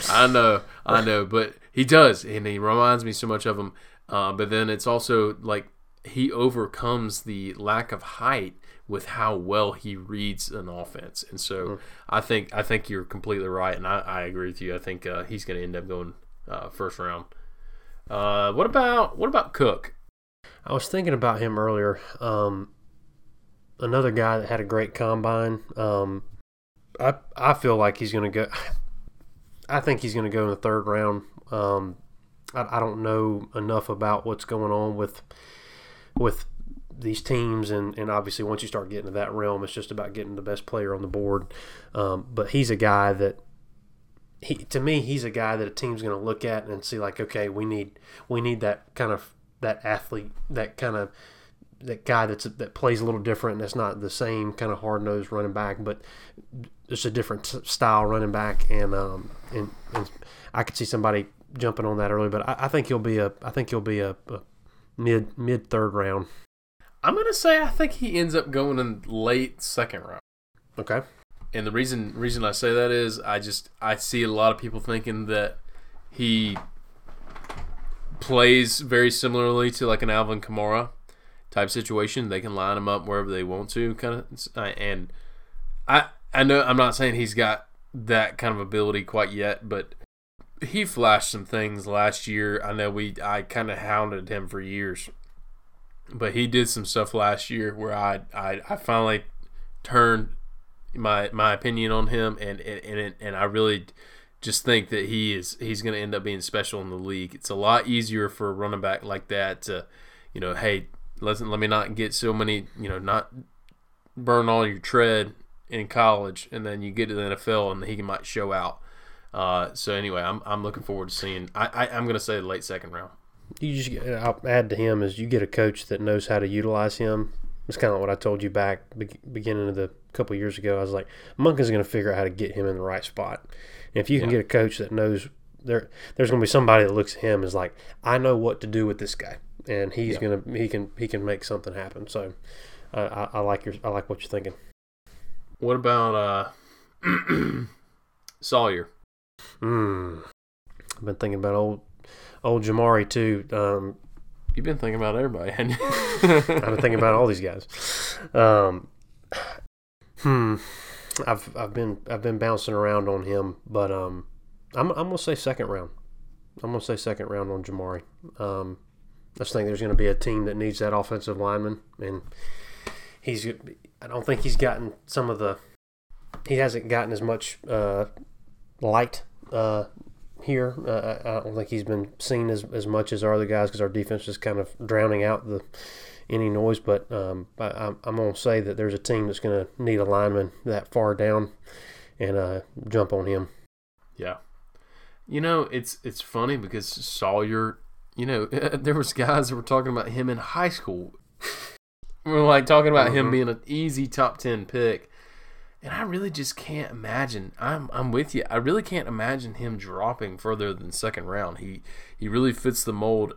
S2: I know, I know, but he does, and he reminds me so much of him. Uh, but then it's also like he overcomes the lack of height with how well he reads an offense, and so I think I think you're completely right, and I, I agree with you. I think uh, he's going to end up going uh, first round. Uh, what about what about Cook?
S1: I was thinking about him earlier. Um, another guy that had a great combine. Um, I I feel like he's going to go. *laughs* I think he's going to go in the third round. Um, I, I don't know enough about what's going on with with these teams, and, and obviously once you start getting to that realm, it's just about getting the best player on the board. Um, but he's a guy that he to me he's a guy that a team's going to look at and see like okay we need we need that kind of that athlete that kind of that guy that's that plays a little different and that's not the same kind of hard nosed running back but it's a different style running back and um and, and I could see somebody jumping on that early but I, I think he'll be a I think he'll be a, a mid mid third round
S2: I'm going to say I think he ends up going in late second round.
S1: okay
S2: And the reason reason I say that is I just I see a lot of people thinking that he plays very similarly to like an Alvin Kamara type situation. They can line him up wherever they want to, kind of. And I I know I'm not saying he's got that kind of ability quite yet, but he flashed some things last year. I know we I kind of hounded him for years, but he did some stuff last year where I I, I finally turned my my opinion on him, and and and, and I really just think that he is he's going to end up being special in the league. It's a lot easier for a running back like that to, you know, hey, listen, let me not get so many, you know, not burn all your tread in college, and then you get to the NFL and he might show out. Uh, so anyway, I'm, I'm looking forward to seeing. I, I I'm going to say the late second round.
S1: you just I'll add to him is you get a coach that knows how to utilize him. It's kind of what I told you back beginning of the couple years ago. I was like, Monk is going to figure out how to get him in the right spot. If you can
S2: Yeah.
S1: get a coach that knows there, there's going to be somebody that looks at him as like, I know what to do with this guy, and he's
S2: Yeah.
S1: going to he can he can make something happen. So uh, I, I like your I like what you're thinking.
S2: What about uh, *clears throat* Salyer?
S1: Mm. I've been thinking about old old Jamaree too. Um,
S2: You've been thinking about everybody?
S1: I've been thinking about all these guys. Um, hmm. I've I've been I've been bouncing around on him, but um, I'm I'm gonna say second round. I'm gonna say second round on Jamaree. Um, I just think there's gonna be a team that needs that offensive lineman, and he's. I don't think he's gotten some of the. He hasn't gotten as much uh, light uh, here. Uh, I don't think he's been seen as, as much as our other guys because our defense is kind of drowning out the any noise. But um, I, I'm, I'm going to say that there's a team that's going to need a lineman that far down and uh, jump on him.
S2: Yeah. You know, it's it's funny because Salyer, you know, *laughs* there was guys that were talking about him in high school. we are like talking about him
S1: Mhm.
S2: being an easy top 10 pick. And I really just can't imagine. I'm I'm with you. I really can't imagine him dropping further than second round. He he really fits the mold.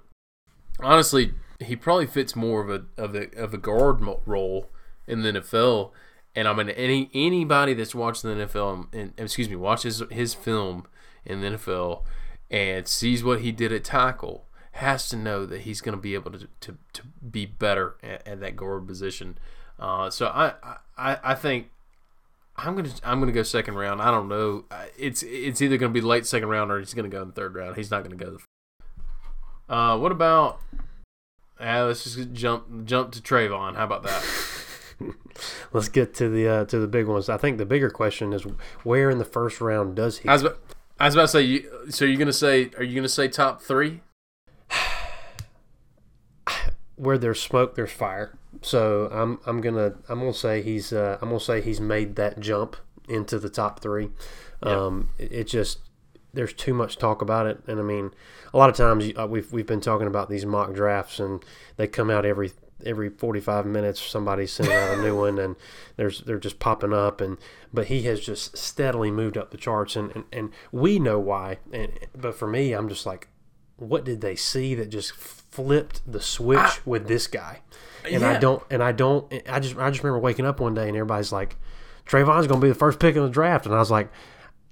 S2: Honestly, he probably fits more of a of a of a guard role in the NFL. And I mean, any anybody that's watched the NFL, and excuse me, watches his film in the NFL and sees what he did at tackle, has to know that he's going to be able to, to, to be better at, at that guard position. Uh, so I, I I think I'm gonna I'm gonna go second round. I don't know. It's it's either gonna be late second round or he's gonna go in third round. He's not gonna go. The, uh, what about? Uh, let's just jump jump to Travon. How about that? *laughs*
S1: Let's get to the uh, to the big ones. I think the bigger question is where in the first round does he?
S2: I was about, I was about to say. You, so you're gonna say? Are you gonna say top three? *sighs*
S1: where there's smoke, there's fire. So I'm I'm gonna I'm gonna say he's uh, I'm gonna say he's made that jump into the top three. Um, it, it just there's too much talk about it, and I mean, a lot of times uh, we've we've been talking about these mock drafts, and they come out every every 45 minutes. Somebody's sending out a new one, and there's they're just popping up, and but he has just steadily moved up the charts, and and, and we know why. And but for me, I'm just like, what did they see that just flipped the switch with this guy? And I don't, and I don't, I just, I just remember waking up one day and everybody's like, Travon's going to be the first pick in the draft, and I was like,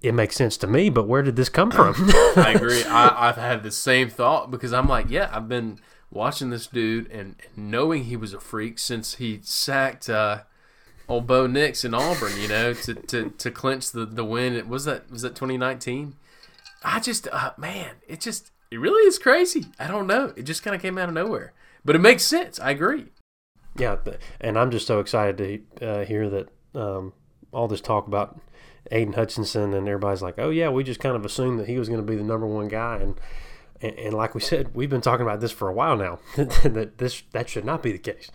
S1: it makes sense to me, but where did this come from? *laughs*
S2: I *laughs* agree. I, I've had the same thought because I'm like, yeah, I've been watching this dude and knowing he was a freak since he sacked uh, old Bo Nix in Auburn, you know, to, to, to clinch the, the win. It was that was that 2019. I just uh, man, it just it really is crazy. I don't know. It just kind of came out of nowhere, but it makes sense. I agree.
S1: yeah, and I'm just so excited to uh, hear that um, all this talk about Aidan Hutchinson, and everybody's like, oh yeah, we just kind of assumed that he was going to be the number one guy, and, and and like we said, we've been talking about this for a while now *laughs* that this that should not be the case,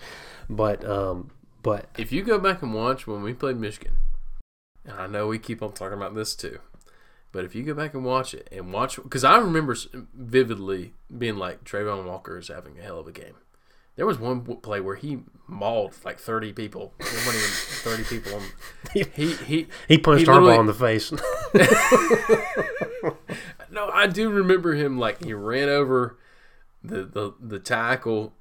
S1: but um, but
S2: If you go back and watch when we played Michigan, and I know we keep on talking about this too, but if you go back and watch it and watch, because I remember vividly being like, Travon Walker is having a hell of a game. There was one play where he mauled like 30 people. There wasn't even 30 people. On, *laughs* he, he,
S1: he punched
S2: He
S1: Harbaugh in the face. *laughs*
S2: no, I do remember him like he ran over the, the, the tackle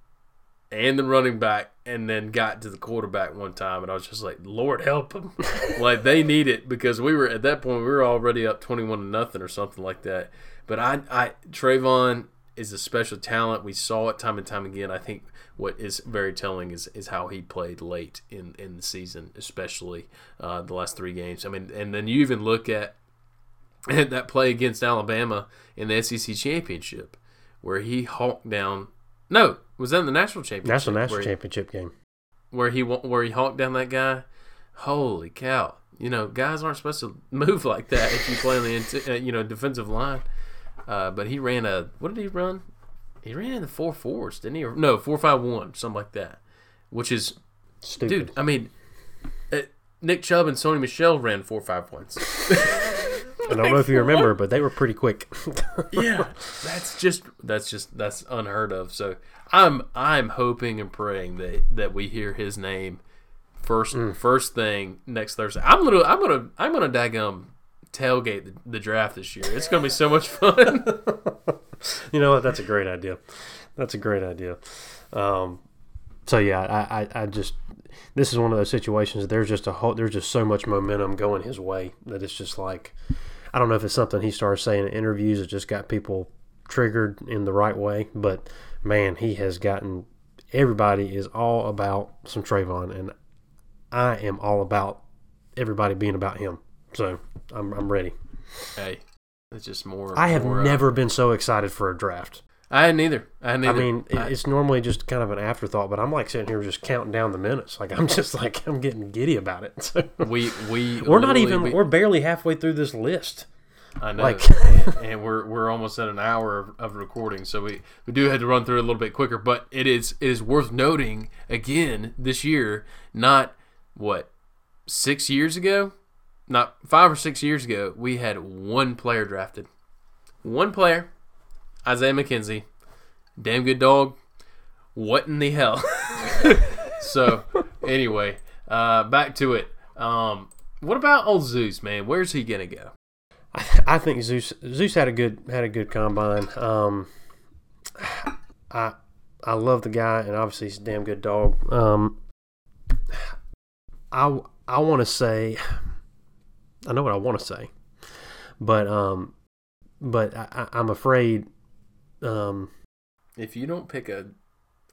S2: and the running back and then got to the quarterback one time and I was just like, Lord help him. *laughs* like they need it because we were at that point we were already up twenty one to nothing or something like that. But I I Travon is a special talent. We saw it time and time again. I think what is very telling is, is how he played late in, in the season, especially uh, the last three games. I mean, and then you even look at that play against Alabama in the SEC championship, where he hawked down. No, was that in the national championship?
S1: National national championship game.
S2: where he where he hawked down that guy. Holy cow! You know, guys aren't supposed to *laughs* move like that if you play on the uh, you know defensive line. Uh, but he ran a what did he run? He ran in the four fours, didn't he? Or, no, four five one, something like that. Which is,
S1: Stupid.
S2: dude. I mean, uh, Nick Chubb and Sony Michel ran four five ones.
S1: I don't know if you remember, but they were pretty quick. *laughs*
S2: yeah, that's just that's just that's unheard of. So I'm I'm hoping and praying that that we hear his name first first thing next Thursday. I'm gonna I'm gonna I'm gonna daggum tailgate the, the draft this year. It's gonna be so much fun. *laughs* *laughs*
S1: you know what? That's a great idea. That's a great idea. Um, so yeah, I, I, I just this is one of those situations. There's just a whole, there's just so much momentum going his way that it's just like I don't know if it's something he started saying in interviews that just got people triggered in the right way, but man, he has gotten everybody is all about some Travon, and I am all about everybody being about him. So I'm I'm ready.
S2: hey, it's just more.
S1: I have
S2: more, uh,
S1: never been so excited for a draft.
S2: I hadn't either. I hadn't
S1: I mean,
S2: I-
S1: it's normally just kind of an afterthought, but I'm like sitting here just counting down the minutes. Like I'm *laughs* just like I'm getting giddy about it. *laughs* So,
S2: we we
S1: we're not even
S2: we-
S1: we're barely halfway through this list.
S2: I know,
S1: Like-
S2: and, *laughs* and we're we're almost at an hour of, of recording, so we, we do have to run through it a little bit quicker. But it is it is worth noting again this year, not what six years ago, not five or six years ago, we had one player drafted, one player, Isaiah McKenzie, damn good dog. What in the hell? *laughs* so anyway, uh, back to it. Um, what about old Zeus, man? Where's he gonna go?
S1: I, think Zeus Zeus had a good had a good combine. Um, I I love the guy, and obviously he's a damn good dog. Um, I I want to say, I know what I want to say, but um, but I, I- I'm afraid. Um,
S2: if you don't pick a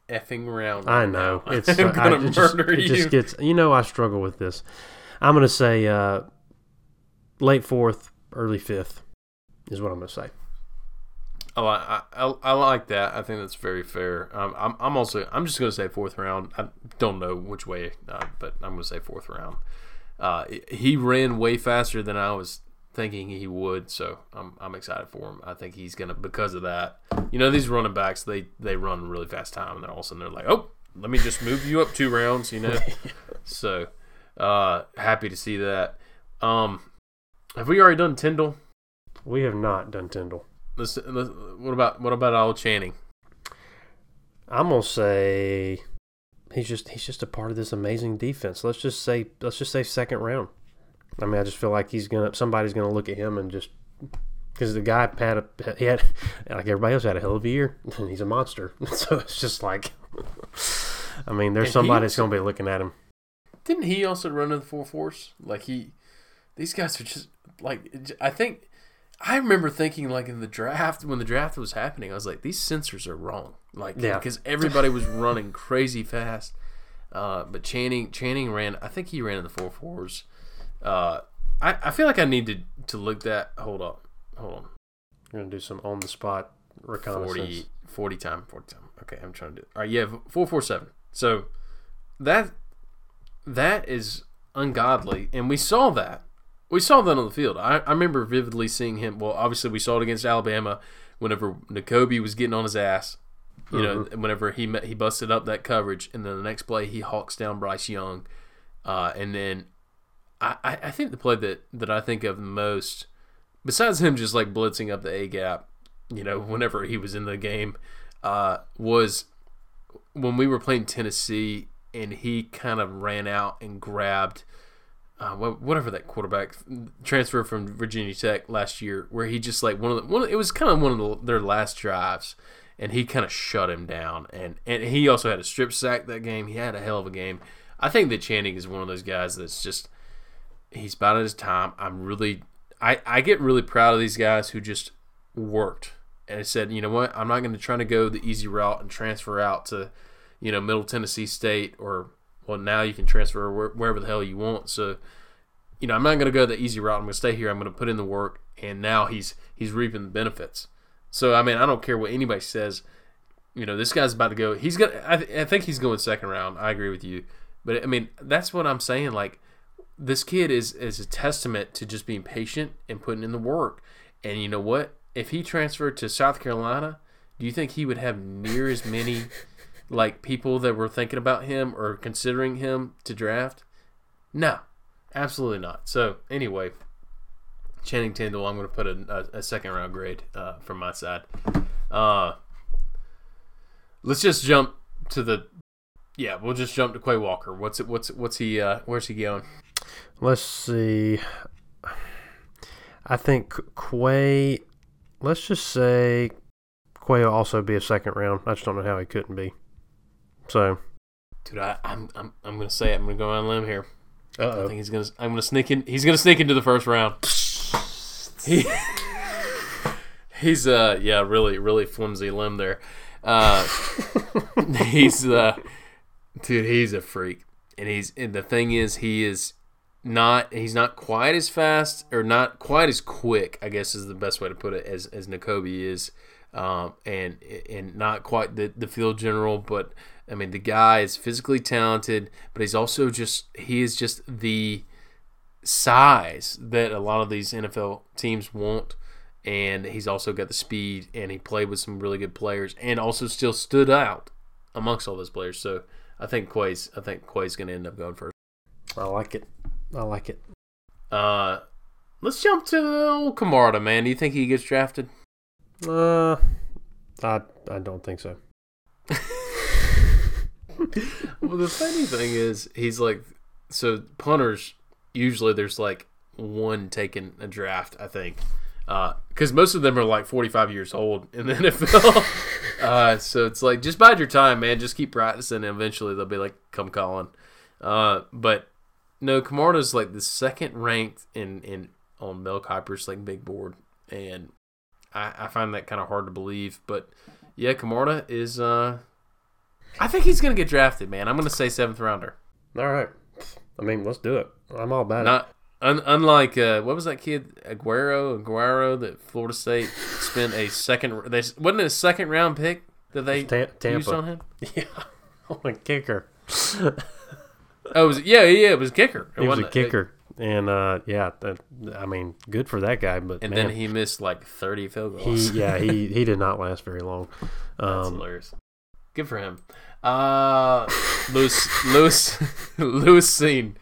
S2: effing round.
S1: I know
S2: now.
S1: it's. *laughs*
S2: I'm gonna
S1: it just,
S2: murder
S1: it just gets. You know, I struggle with this. I'm gonna say uh, late fourth, early fifth is what I'm gonna say.
S2: I, I, I, I like that. I think that's very fair. Um, I'm, I'm also I'm just going to say fourth round. I don't know which way, uh, but I'm going to say fourth round. Uh, he ran way faster than I was thinking he would, so I'm, I'm excited for him. I think he's going to because of that. You know, these running backs they they run really fast time, and then all of a sudden they're like, oh, let me just move you up two rounds. You know, *laughs* so uh, happy to see that. Um, have we already done Tindall?
S1: We have not done Tindall.
S2: Let's, let's, what about what about old Channing?
S1: I'm gonna say he's just he's just a part of this amazing defense. Let's just say let's just say second round. I mean, I just feel like he's gonna somebody's gonna look at him and just because the guy had a he had like everybody else had a hell of a year and *laughs* he's a monster. *laughs* So it's just like, I mean, there's
S2: And
S1: somebody that's gonna be looking at him.
S2: Didn't he also run in the four force? Like he, these guys are just like I think. I remember thinking like in the draft when the draft was happening, I was like, these sensors are wrong. Like
S1: Yeah.
S2: because everybody was running crazy fast. Uh, but Channing Channing ran. I think he ran in the four fours. Uh, I, I feel like I need to to look that. Hold up, hold on.
S1: We're gonna do some on the spot reconnaissance.
S2: 40, 40 time, 40 time. Okay, I'm trying to do it. All right, yeah, 447. So that that is ungodly. And we saw that. We saw that on the field. I, I remember vividly seeing him. Well, obviously, we saw it against Alabama whenever Nakobe was getting on his ass. You know, whenever he met, he busted up that coverage, and then the next play he hawks down Bryce Young, uh, and then I, I I think the play that, that I think of the most, besides him just like blitzing up the A gap, you know, *laughs* whenever he was in the game, uh, was when we were playing Tennessee and he kind of ran out and grabbed uh, whatever that quarterback transfer from Virginia Tech last year, where he just like one of the one. Of, it was kind of one of the, their last drives, and he kind of shut him down. And and he also had a strip sack that game. He had a hell of a game. I think that Channing is one of those guys that's just he's about his time. I'm really I I get really proud of these guys who just worked and said, you know what, I'm not going to try to go the easy route and transfer out to, you know, Middle Tennessee State or well now you can transfer where, wherever the hell you want. So, you know, I'm not going to go the easy route. I'm going to stay here. I'm going to put in the work, and now he's he's reaping the benefits. So I mean, I don't care what anybody says. You know, this guy's about to go. He's gonna. I, th- I think he's going second round. I agree with you, but I mean, that's what I'm saying. Like, this kid is is a testament to just being patient and putting in the work. And you know what? If he transferred to South Carolina, do you think he would have near as many like people that were thinking about him or considering him to draft? No, absolutely not. So anyway, Channing Tindall, I'm going to put a, a, a second round grade uh, from my side. Uh, let's just jump to the. Yeah, we'll just jump to Quay Walker. What's it? What's what's he? Uh, where's he going?
S1: Let's see. I think Quay. Let's just say Quay will also be a second round. I just don't know how he couldn't be. So,
S2: Dude, I, I'm I'm I'm gonna say it. I'm gonna go on a limb here. I
S1: uh
S2: think he's gonna I'm gonna sneak in. He's gonna sneak into the first round. He, *laughs* he's uh yeah really really flimsy limb there. Uh, *laughs* he's uh dude he's a freak and he's and the thing is he is not he's not quite as fast or not quite as quick I guess is the best way to put it as as Nakobe is um and and not quite the the field general but I mean the guy is physically talented but he's also just he is just the size that a lot of these NFL teams want and he's also got the speed and he played with some really good players and also still stood out amongst all those players. So I think Quay's I think Quay's going to end up going first.
S1: I like it. I like it.
S2: Uh, let's jump to old Camarda, man. Do you think he gets drafted?
S1: Uh, I I don't think so. *laughs*
S2: well, the funny thing is, he's like, so punters usually there's like one taking a draft, I think, because most of them are like 45 years old in the *laughs* NFL. uh, so it's like just bide your time, man. Just keep practicing, and eventually they'll be like, come calling. Uh, but no, Camarda's like the second ranked in in on Mel Kiper's like big board, and I, I find that kind of hard to believe. But yeah, Camarda is uh I think he's going to get drafted, man. I'm going to say seventh rounder.
S1: All right. I mean, let's do it. I'm all about it.
S2: Not un, unlike uh, what was that kid Aguayo Aguayo that Florida State spent a second. They wasn't it a second round pick that they
S1: Ta- Tampa.
S2: used on him. *laughs*
S1: Yeah. *laughs* Oh, a kicker. *laughs*
S2: Oh, it was yeah, yeah, it was a kicker. It
S1: He was a kicker. And uh, yeah, that, I mean, good for that guy. But
S2: and
S1: man,
S2: then he missed like 30 field
S1: he,
S2: goals.
S1: yeah, he he did not last very long.
S2: That's
S1: Um,
S2: hilarious. Good for him. Uh, Lewis, Lewis, Lewis
S1: Cine.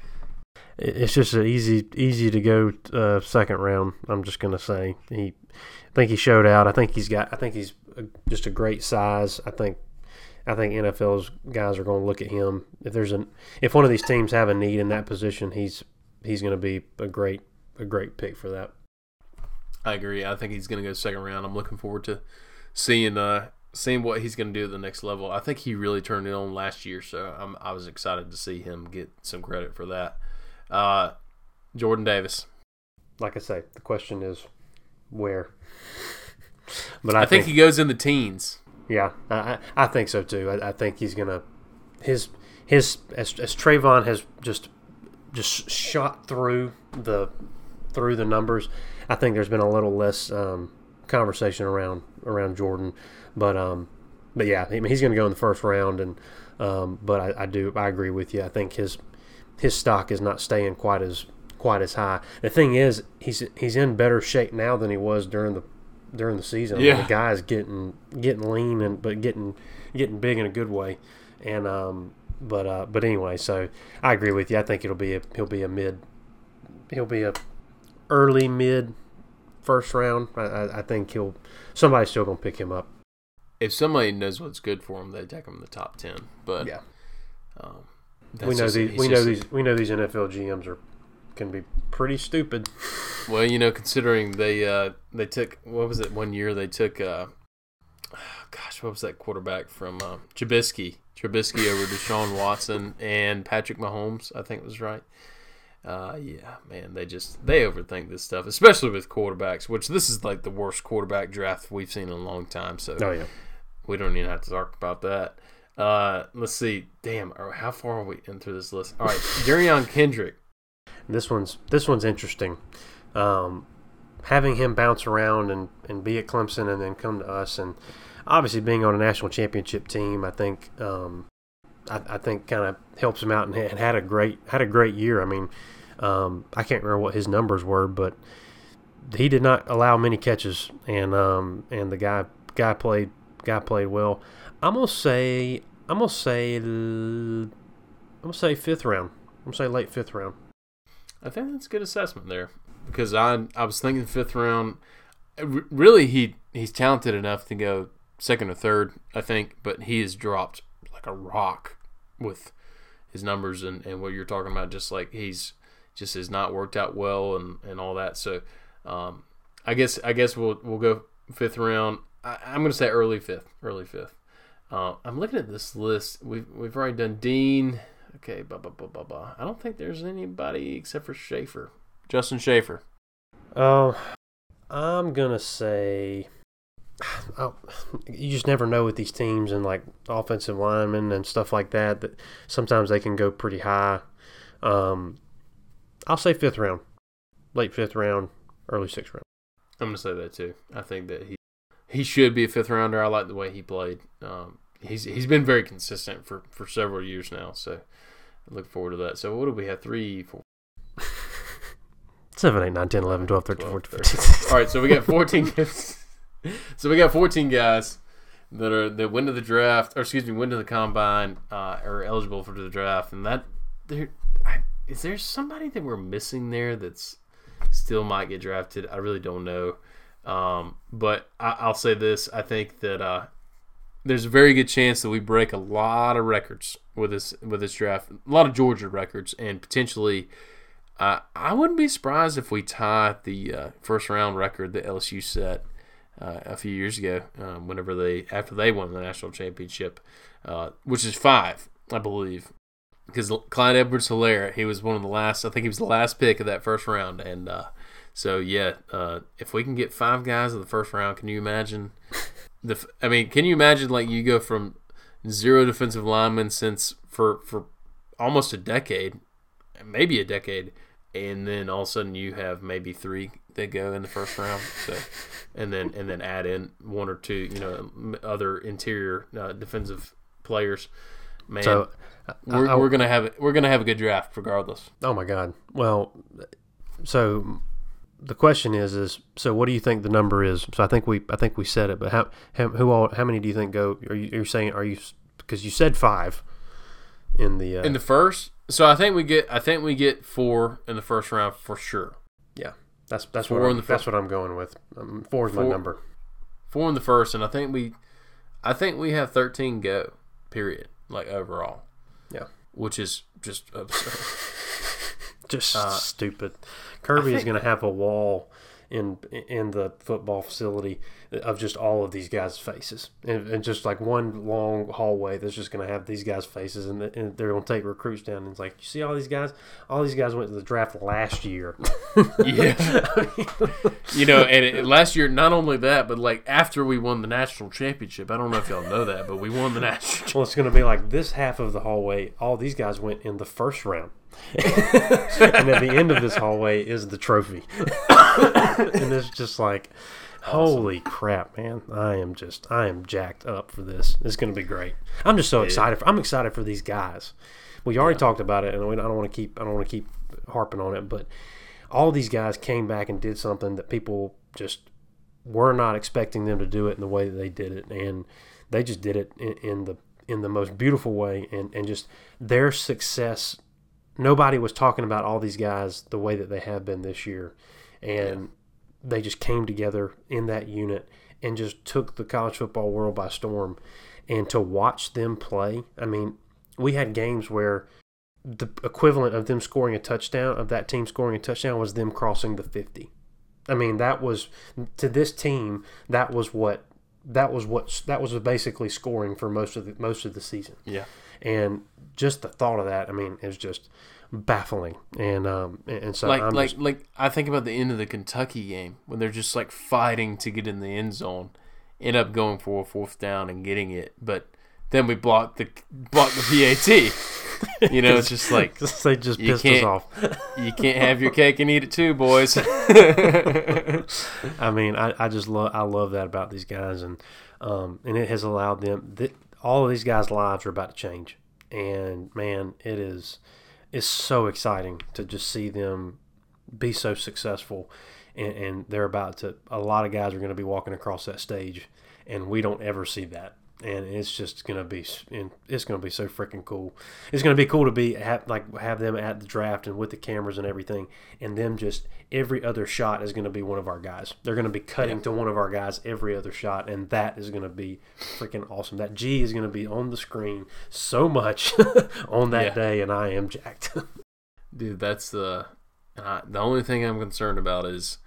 S1: it's just an easy easy to go uh, second round. I'm just gonna say he. I think he showed out. I think he's got. I think he's just a great size. I think. I think NFL's guys are going to look at him. If there's an if one of these teams have a need in that position, he's he's going to be a great a great pick for that.
S2: I agree. I think he's going to go second round. I'm looking forward to seeing uh seeing what he's going to do at the next level. I think he really turned it on last year, so I'm, I was excited to see him get some credit for that. Uh, Jordan Davis.
S1: Like I say, the question is where. But
S2: I,
S1: I,
S2: think, he goes in the teens.
S1: Yeah, I, I I think so too. I, I think he's gonna his his as, as Travon has just just shot through the through the numbers. I think there's been a little less um, conversation around around Jordan, but um, but yeah, I mean, he's gonna go in the first round, and um, but I, I do I agree with you. I think his his stock is not staying quite as quite as high. The thing is, he's he's in better shape now than he was during the during the season. I mean,
S2: Yeah.
S1: the guy's getting getting lean and but getting getting big in a good way. And um, but uh, but anyway, so I agree with you. I think it'll be a he'll be a mid he'll be a early mid first round. I, I, think he'll somebody's still gonna pick him up.
S2: If somebody knows what's good for him, they take him in the top ten. But
S1: Yeah.
S2: um,
S1: we know
S2: just-
S1: these we know
S2: just-
S1: these we know these NFL GMs are can be pretty stupid.
S2: Well, you know, considering they uh, they took what was it one year they took uh, gosh what was that quarterback from uh, Trubisky Trubisky over Deshaun Watson and Patrick Mahomes I think was right. Uh, yeah, man, they just they overthink this stuff, especially with quarterbacks. Which this is like the worst quarterback draft we've seen in a long time. So
S1: Oh yeah.
S2: we don't even have to talk about that. Uh, let's see. Damn, how far are we into this list? All right, *laughs* Derion Kendrick.
S1: This one's this one's interesting. Um, having him bounce around and, and be at Clemson and then come to us and obviously being on a national championship team, I think um, I, I think kind of helps him out and had, had a great had a great year. I mean, um, I can't remember what his numbers were, but he did not allow many catches and um, and the guy guy played guy played well. I'm gonna say I'm gonna say I'm gonna say fifth round. I'm gonna say late fifth round.
S2: I think that's a good assessment there because I I was thinking fifth round. Really, he he's talented enough to go second or third, I think, but he has dropped like a rock with his numbers and, and what you're talking about. Just like he's just has not worked out well and, and all that. So um, I guess I guess we'll we'll go fifth round. I, I'm going to say early fifth, early fifth. Uh, I'm looking at this list. We've we've already done Dean. Okay, blah blah blah blah blah. I don't think there's anybody except for Shaffer, Justin Shaffer.
S1: Oh, I'm gonna say. *sighs* Oh, you just never know with these teams and like offensive linemen and stuff like that. That sometimes they can go pretty high. Um, I'll say fifth round, late fifth round, early sixth round.
S2: I'm gonna say that too. I think that he he should be a fifth rounder. I like the way he played. Um, he's he's been very consistent for for several years now. So I look forward to that. So what do we have? Three, four, *laughs*
S1: 7, 8, 9, 10, 11, 12, 13,
S2: 12,
S1: 14, 15.
S2: All right, so we got *laughs* 14 *laughs* So we got 14 guys that are that went to the draft, or excuse me, went to the combine, uh, are eligible for the draft, and that there I, is there somebody that we're missing there that's still might get drafted. I really don't know, um, but I, I'll say this: I think that uh, there's a very good chance that we break a lot of records with this with this draft, a lot of Georgia records, and potentially. Uh, I wouldn't be surprised if we tie the uh, first round record that LSU set uh, a few years ago, um, whenever they after they won the national championship, uh, which is five, I believe, because Clyde Edwards-Hilaire, he was one of the last. I think he was the last pick of that first round, and uh, so yeah, uh, if we can get five guys in the first round, can you imagine? The I mean, can you imagine like you go from zero defensive linemen since for for almost a decade, maybe a decade, and then all of a sudden you have maybe three that go in the first round. So, and then and then add in one or two, you know, other interior uh, defensive players. Man,
S1: So,
S2: we're, we're gonna have we're gonna have a good draft regardless.
S1: Oh my God. Well, so the question is, is so what do you think the number is? So I think we, I think we said it, but how, how who all, how many do you think go? Are you, are saying, are you, because you said five in the, uh,
S2: In the first, so I think we get I think we get four in the first round for sure.
S1: yeah, that's that's
S2: Four
S1: what
S2: in
S1: I'm, that's what I'm going with. Um, four is my number.
S2: Four in the first, and I think we, I think we have thirteen go. Period. Like overall, which is just absurd. *laughs*
S1: just
S2: Uh,
S1: stupid. Kirby is going to have a wall in in the football facility of just all of these guys' faces, and, and just like one long hallway that's just going to have these guys' faces, and, and they're going to take recruits down. And it's like, you see all these guys? All these guys went to the draft last year. *laughs*
S2: yeah, you know, and it, last year not only that, but like after we won the national championship, I don't know if y'all know that, but we won the national.
S1: well, it's going to be like this half of the hallway. All these guys went in the first round. *laughs* and at the end of this hallway is the trophy. *coughs* and it's just like, holy crap, man! I am just, I am jacked up for this. It's going to be great. I'm just so excited. For, I'm excited for these guys. We already talked about it, and I don't want to keep, I don't want to keep harping on it, but all these guys came back and did something that people just were not expecting them to do it in the way that they did it, and they just did it in, in the in the most beautiful way, and and just their success. Nobody was talking about all these guys the way that they have been this year, and they just came together in that unit and just took the college football world by storm. And to watch them play, I mean, we had games where the equivalent of them scoring a touchdown, of that team scoring a touchdown, was them crossing the 50. I mean, that was to this team, that was what that was what that was basically scoring for most of the most of the season.
S2: Yeah,
S1: And just the thought of that, I mean, is just baffling. And um and so
S2: like
S1: I'm
S2: like
S1: just,
S2: like I think about the end of the Kentucky game when they're just like fighting to get in the end zone, end up going for a fourth down and getting it, but then we block the block the PAT. *laughs* you know, it's just like *laughs*
S1: they just pissed us off. *laughs*
S2: you can't have your cake and eat it too, boys.
S1: I mean, I, I just love I love that about these guys, and um, and it has allowed them. Th- all of these guys' lives are about to change, and man, it is it's so exciting to just see them be so successful, and, and they're about to. A lot of guys are going to be walking across that stage, and we don't ever see that. And it's just gonna be, it's gonna be so freaking cool. It's gonna be cool to be have, like have them at the draft and with the cameras and everything, and them just every other shot is gonna be one of our guys. They're gonna be cutting to one of our guys every other shot, and that is gonna be freaking awesome. That G is gonna be on the screen so much *laughs* on that
S2: Yeah.
S1: day, and I am jacked. *laughs*
S2: Dude, that's the uh, the only thing I'm concerned about is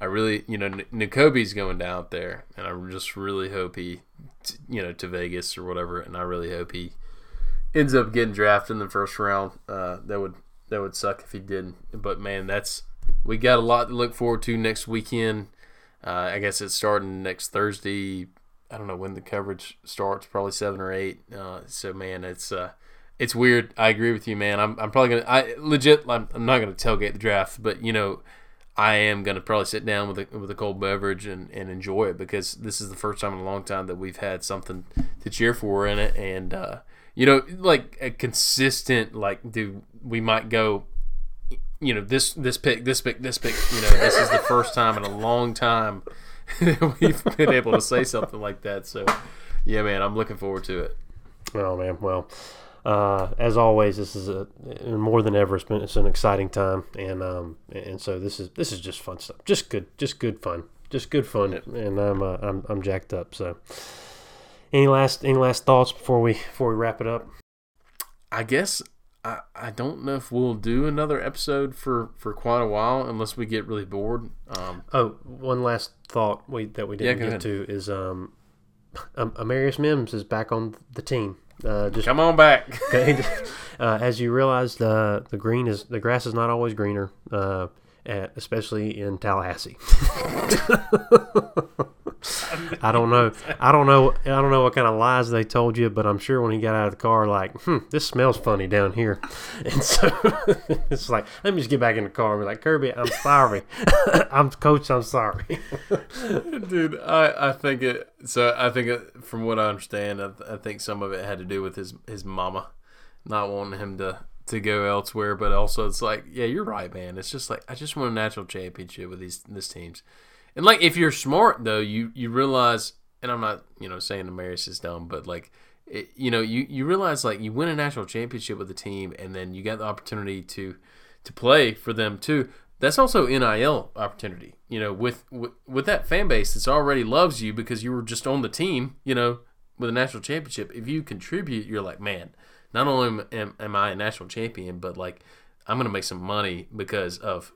S2: I really, you know, N- Nakobe's going down there, and I just really hope he, t- you know, to Vegas or whatever, and I really hope he ends up getting drafted in the first round. Uh, that would that would suck if he didn't. But man, that's we got a lot to look forward to next weekend. Uh, I guess it's starting next Thursday. I don't know when the coverage starts, probably seven or eight. Uh, so man, it's uh, it's weird. I agree with you, man. I'm, I'm probably gonna I legit. I'm, I'm not gonna tailgate the draft, but you know, I am gonna probably sit down with a with a cold beverage and, and enjoy it because this is the first time in a long time that we've had something to cheer for in it, and uh, you know, like a consistent like, dude, we might go. You know this this pick this pick this pick. You know this is the first time in a long time *laughs* that we've been able to say something like that. So, yeah, man, I'm looking forward to it.
S1: Oh man, well, uh, as always, this is a more than ever. It's been it's an exciting time, and um, and so this is this is just fun stuff. Just good, just good fun, just good fun, and I'm uh, I'm I'm jacked up. So, any last any last thoughts before we before we wrap it up?
S2: I guess I, I don't know if we'll do another episode for, for quite a while unless we get really bored. Um,
S1: Oh, one last thought we that we didn't
S2: go
S1: get
S2: ahead.
S1: to is um, um, Amarius Mims is back on the team. Uh, just
S2: come on back. *laughs*
S1: uh, as you realized, uh, the green is the grass is not always greener, uh, at, especially in Tallahassee. *laughs* *laughs* I don't know. I don't know. I don't know what kind of lies they told you, but I'm sure when he got out of the car, like, hmm, this smells funny down here, *laughs* and so *laughs* it's like, let me just get back in the car and be like, Kirby, I'm sorry, I'm coach, I'm sorry,
S2: dude. I I think it. So I think it, from what I understand, I, I think some of it had to do with his his mama not wanting him to to go elsewhere, but also it's like, yeah, you're right, man. It's just like I just want a national championship with these this teams, and like if you're smart though, you you realize, and I'm not you know saying Amarius is dumb, but like. It, you know, you, you realize like you win a national championship with the team, and then you got the opportunity to to play for them too. That's also NIL opportunity. You know, with, with with that fan base that's already loves you because you were just on the team. You know, with a national championship. If you contribute, you're like, man, not only am, am I a national champion, but like I'm gonna make some money because of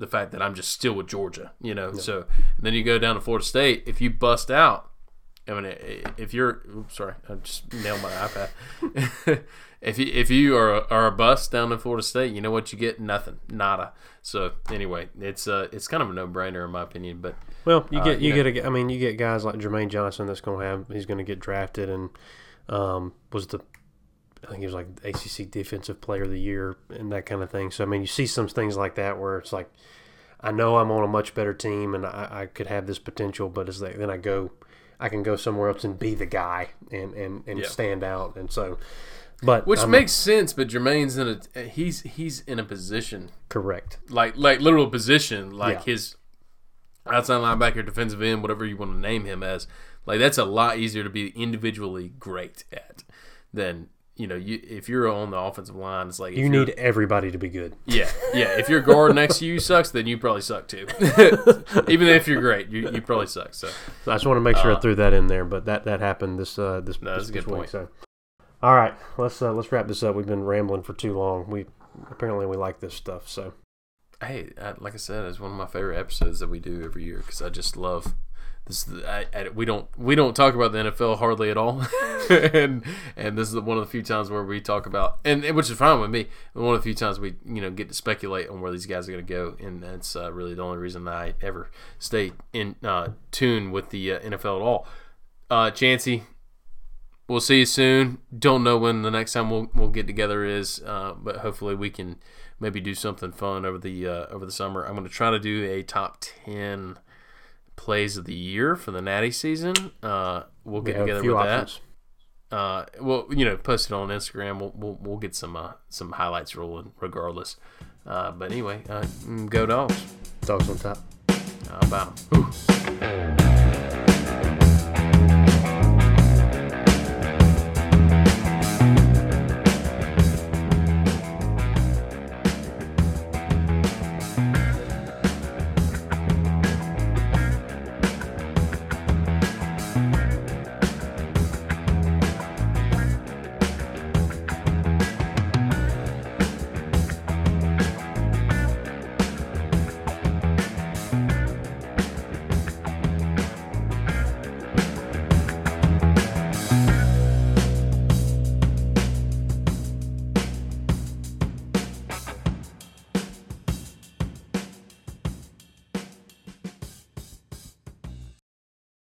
S2: the fact that I'm just still with Georgia, you know. Yeah. So then you go down to Florida State. If you bust out, I mean, if you're, oops, sorry, I just nailed my iPad. *laughs* if you if you are a, are a bust down in Florida State, you know what you get? Nothing, nada. So anyway, it's uh it's kind of a no brainer in my opinion. But
S1: well, you get uh, you, you know, get a, I mean you get guys like Jermaine Johnson that's going to have he's going to get drafted and um, was the I think he was like ACC Defensive Player of the Year and that kind of thing. So I mean, you see some things like that where it's like, I know I'm on a much better team and I, I could have this potential, but as they, then I go, I can go somewhere else and be the guy and and, and yeah. stand out. And so, but
S2: which I'm makes sense. But Jermaine's in a he's he's in a position
S1: correct,
S2: like like literal position, like yeah. his outside linebacker, defensive end, whatever you want to name him as. Like that's a lot easier to be individually great at than you know, you if you're on the offensive line, it's like
S1: you need everybody to be good.
S2: Yeah, yeah. If your guard next to you sucks, then you probably suck too. *laughs* Even if you're great, you, you probably suck. So.
S1: so I just want to make sure uh, I threw that in there, but that that happened this uh this,
S2: no,
S1: this,
S2: this,
S1: good
S2: week.
S1: So, all right, let's uh, let's wrap this up. We've been rambling for too long. We apparently we like this stuff. So,
S2: hey, I, like I said, it's one of my favorite episodes that we do every year because I just love this I, I, we don't we don't talk about the NFL hardly at all, *laughs* and and this is one of the few times where we talk about and, which is fine with me. One of the few times we you know get to speculate on where these guys are going to go, and that's uh, really the only reason that I ever stay in uh, tune with the uh, NFL at all. Uh, we'll see you soon. Don't know when the next time we'll we'll get together is, uh, but hopefully we can maybe do something fun over the uh, over the summer. I'm going to try to do a top ten plays of the year for the Natty season. Uh, we'll get together with options. that. Uh, well, you know, post it on Instagram. We'll we'll, we'll get some uh, some highlights rolling regardless. Uh, but anyway, uh, go dogs.
S1: Dogs on top.
S2: How about? Ooh.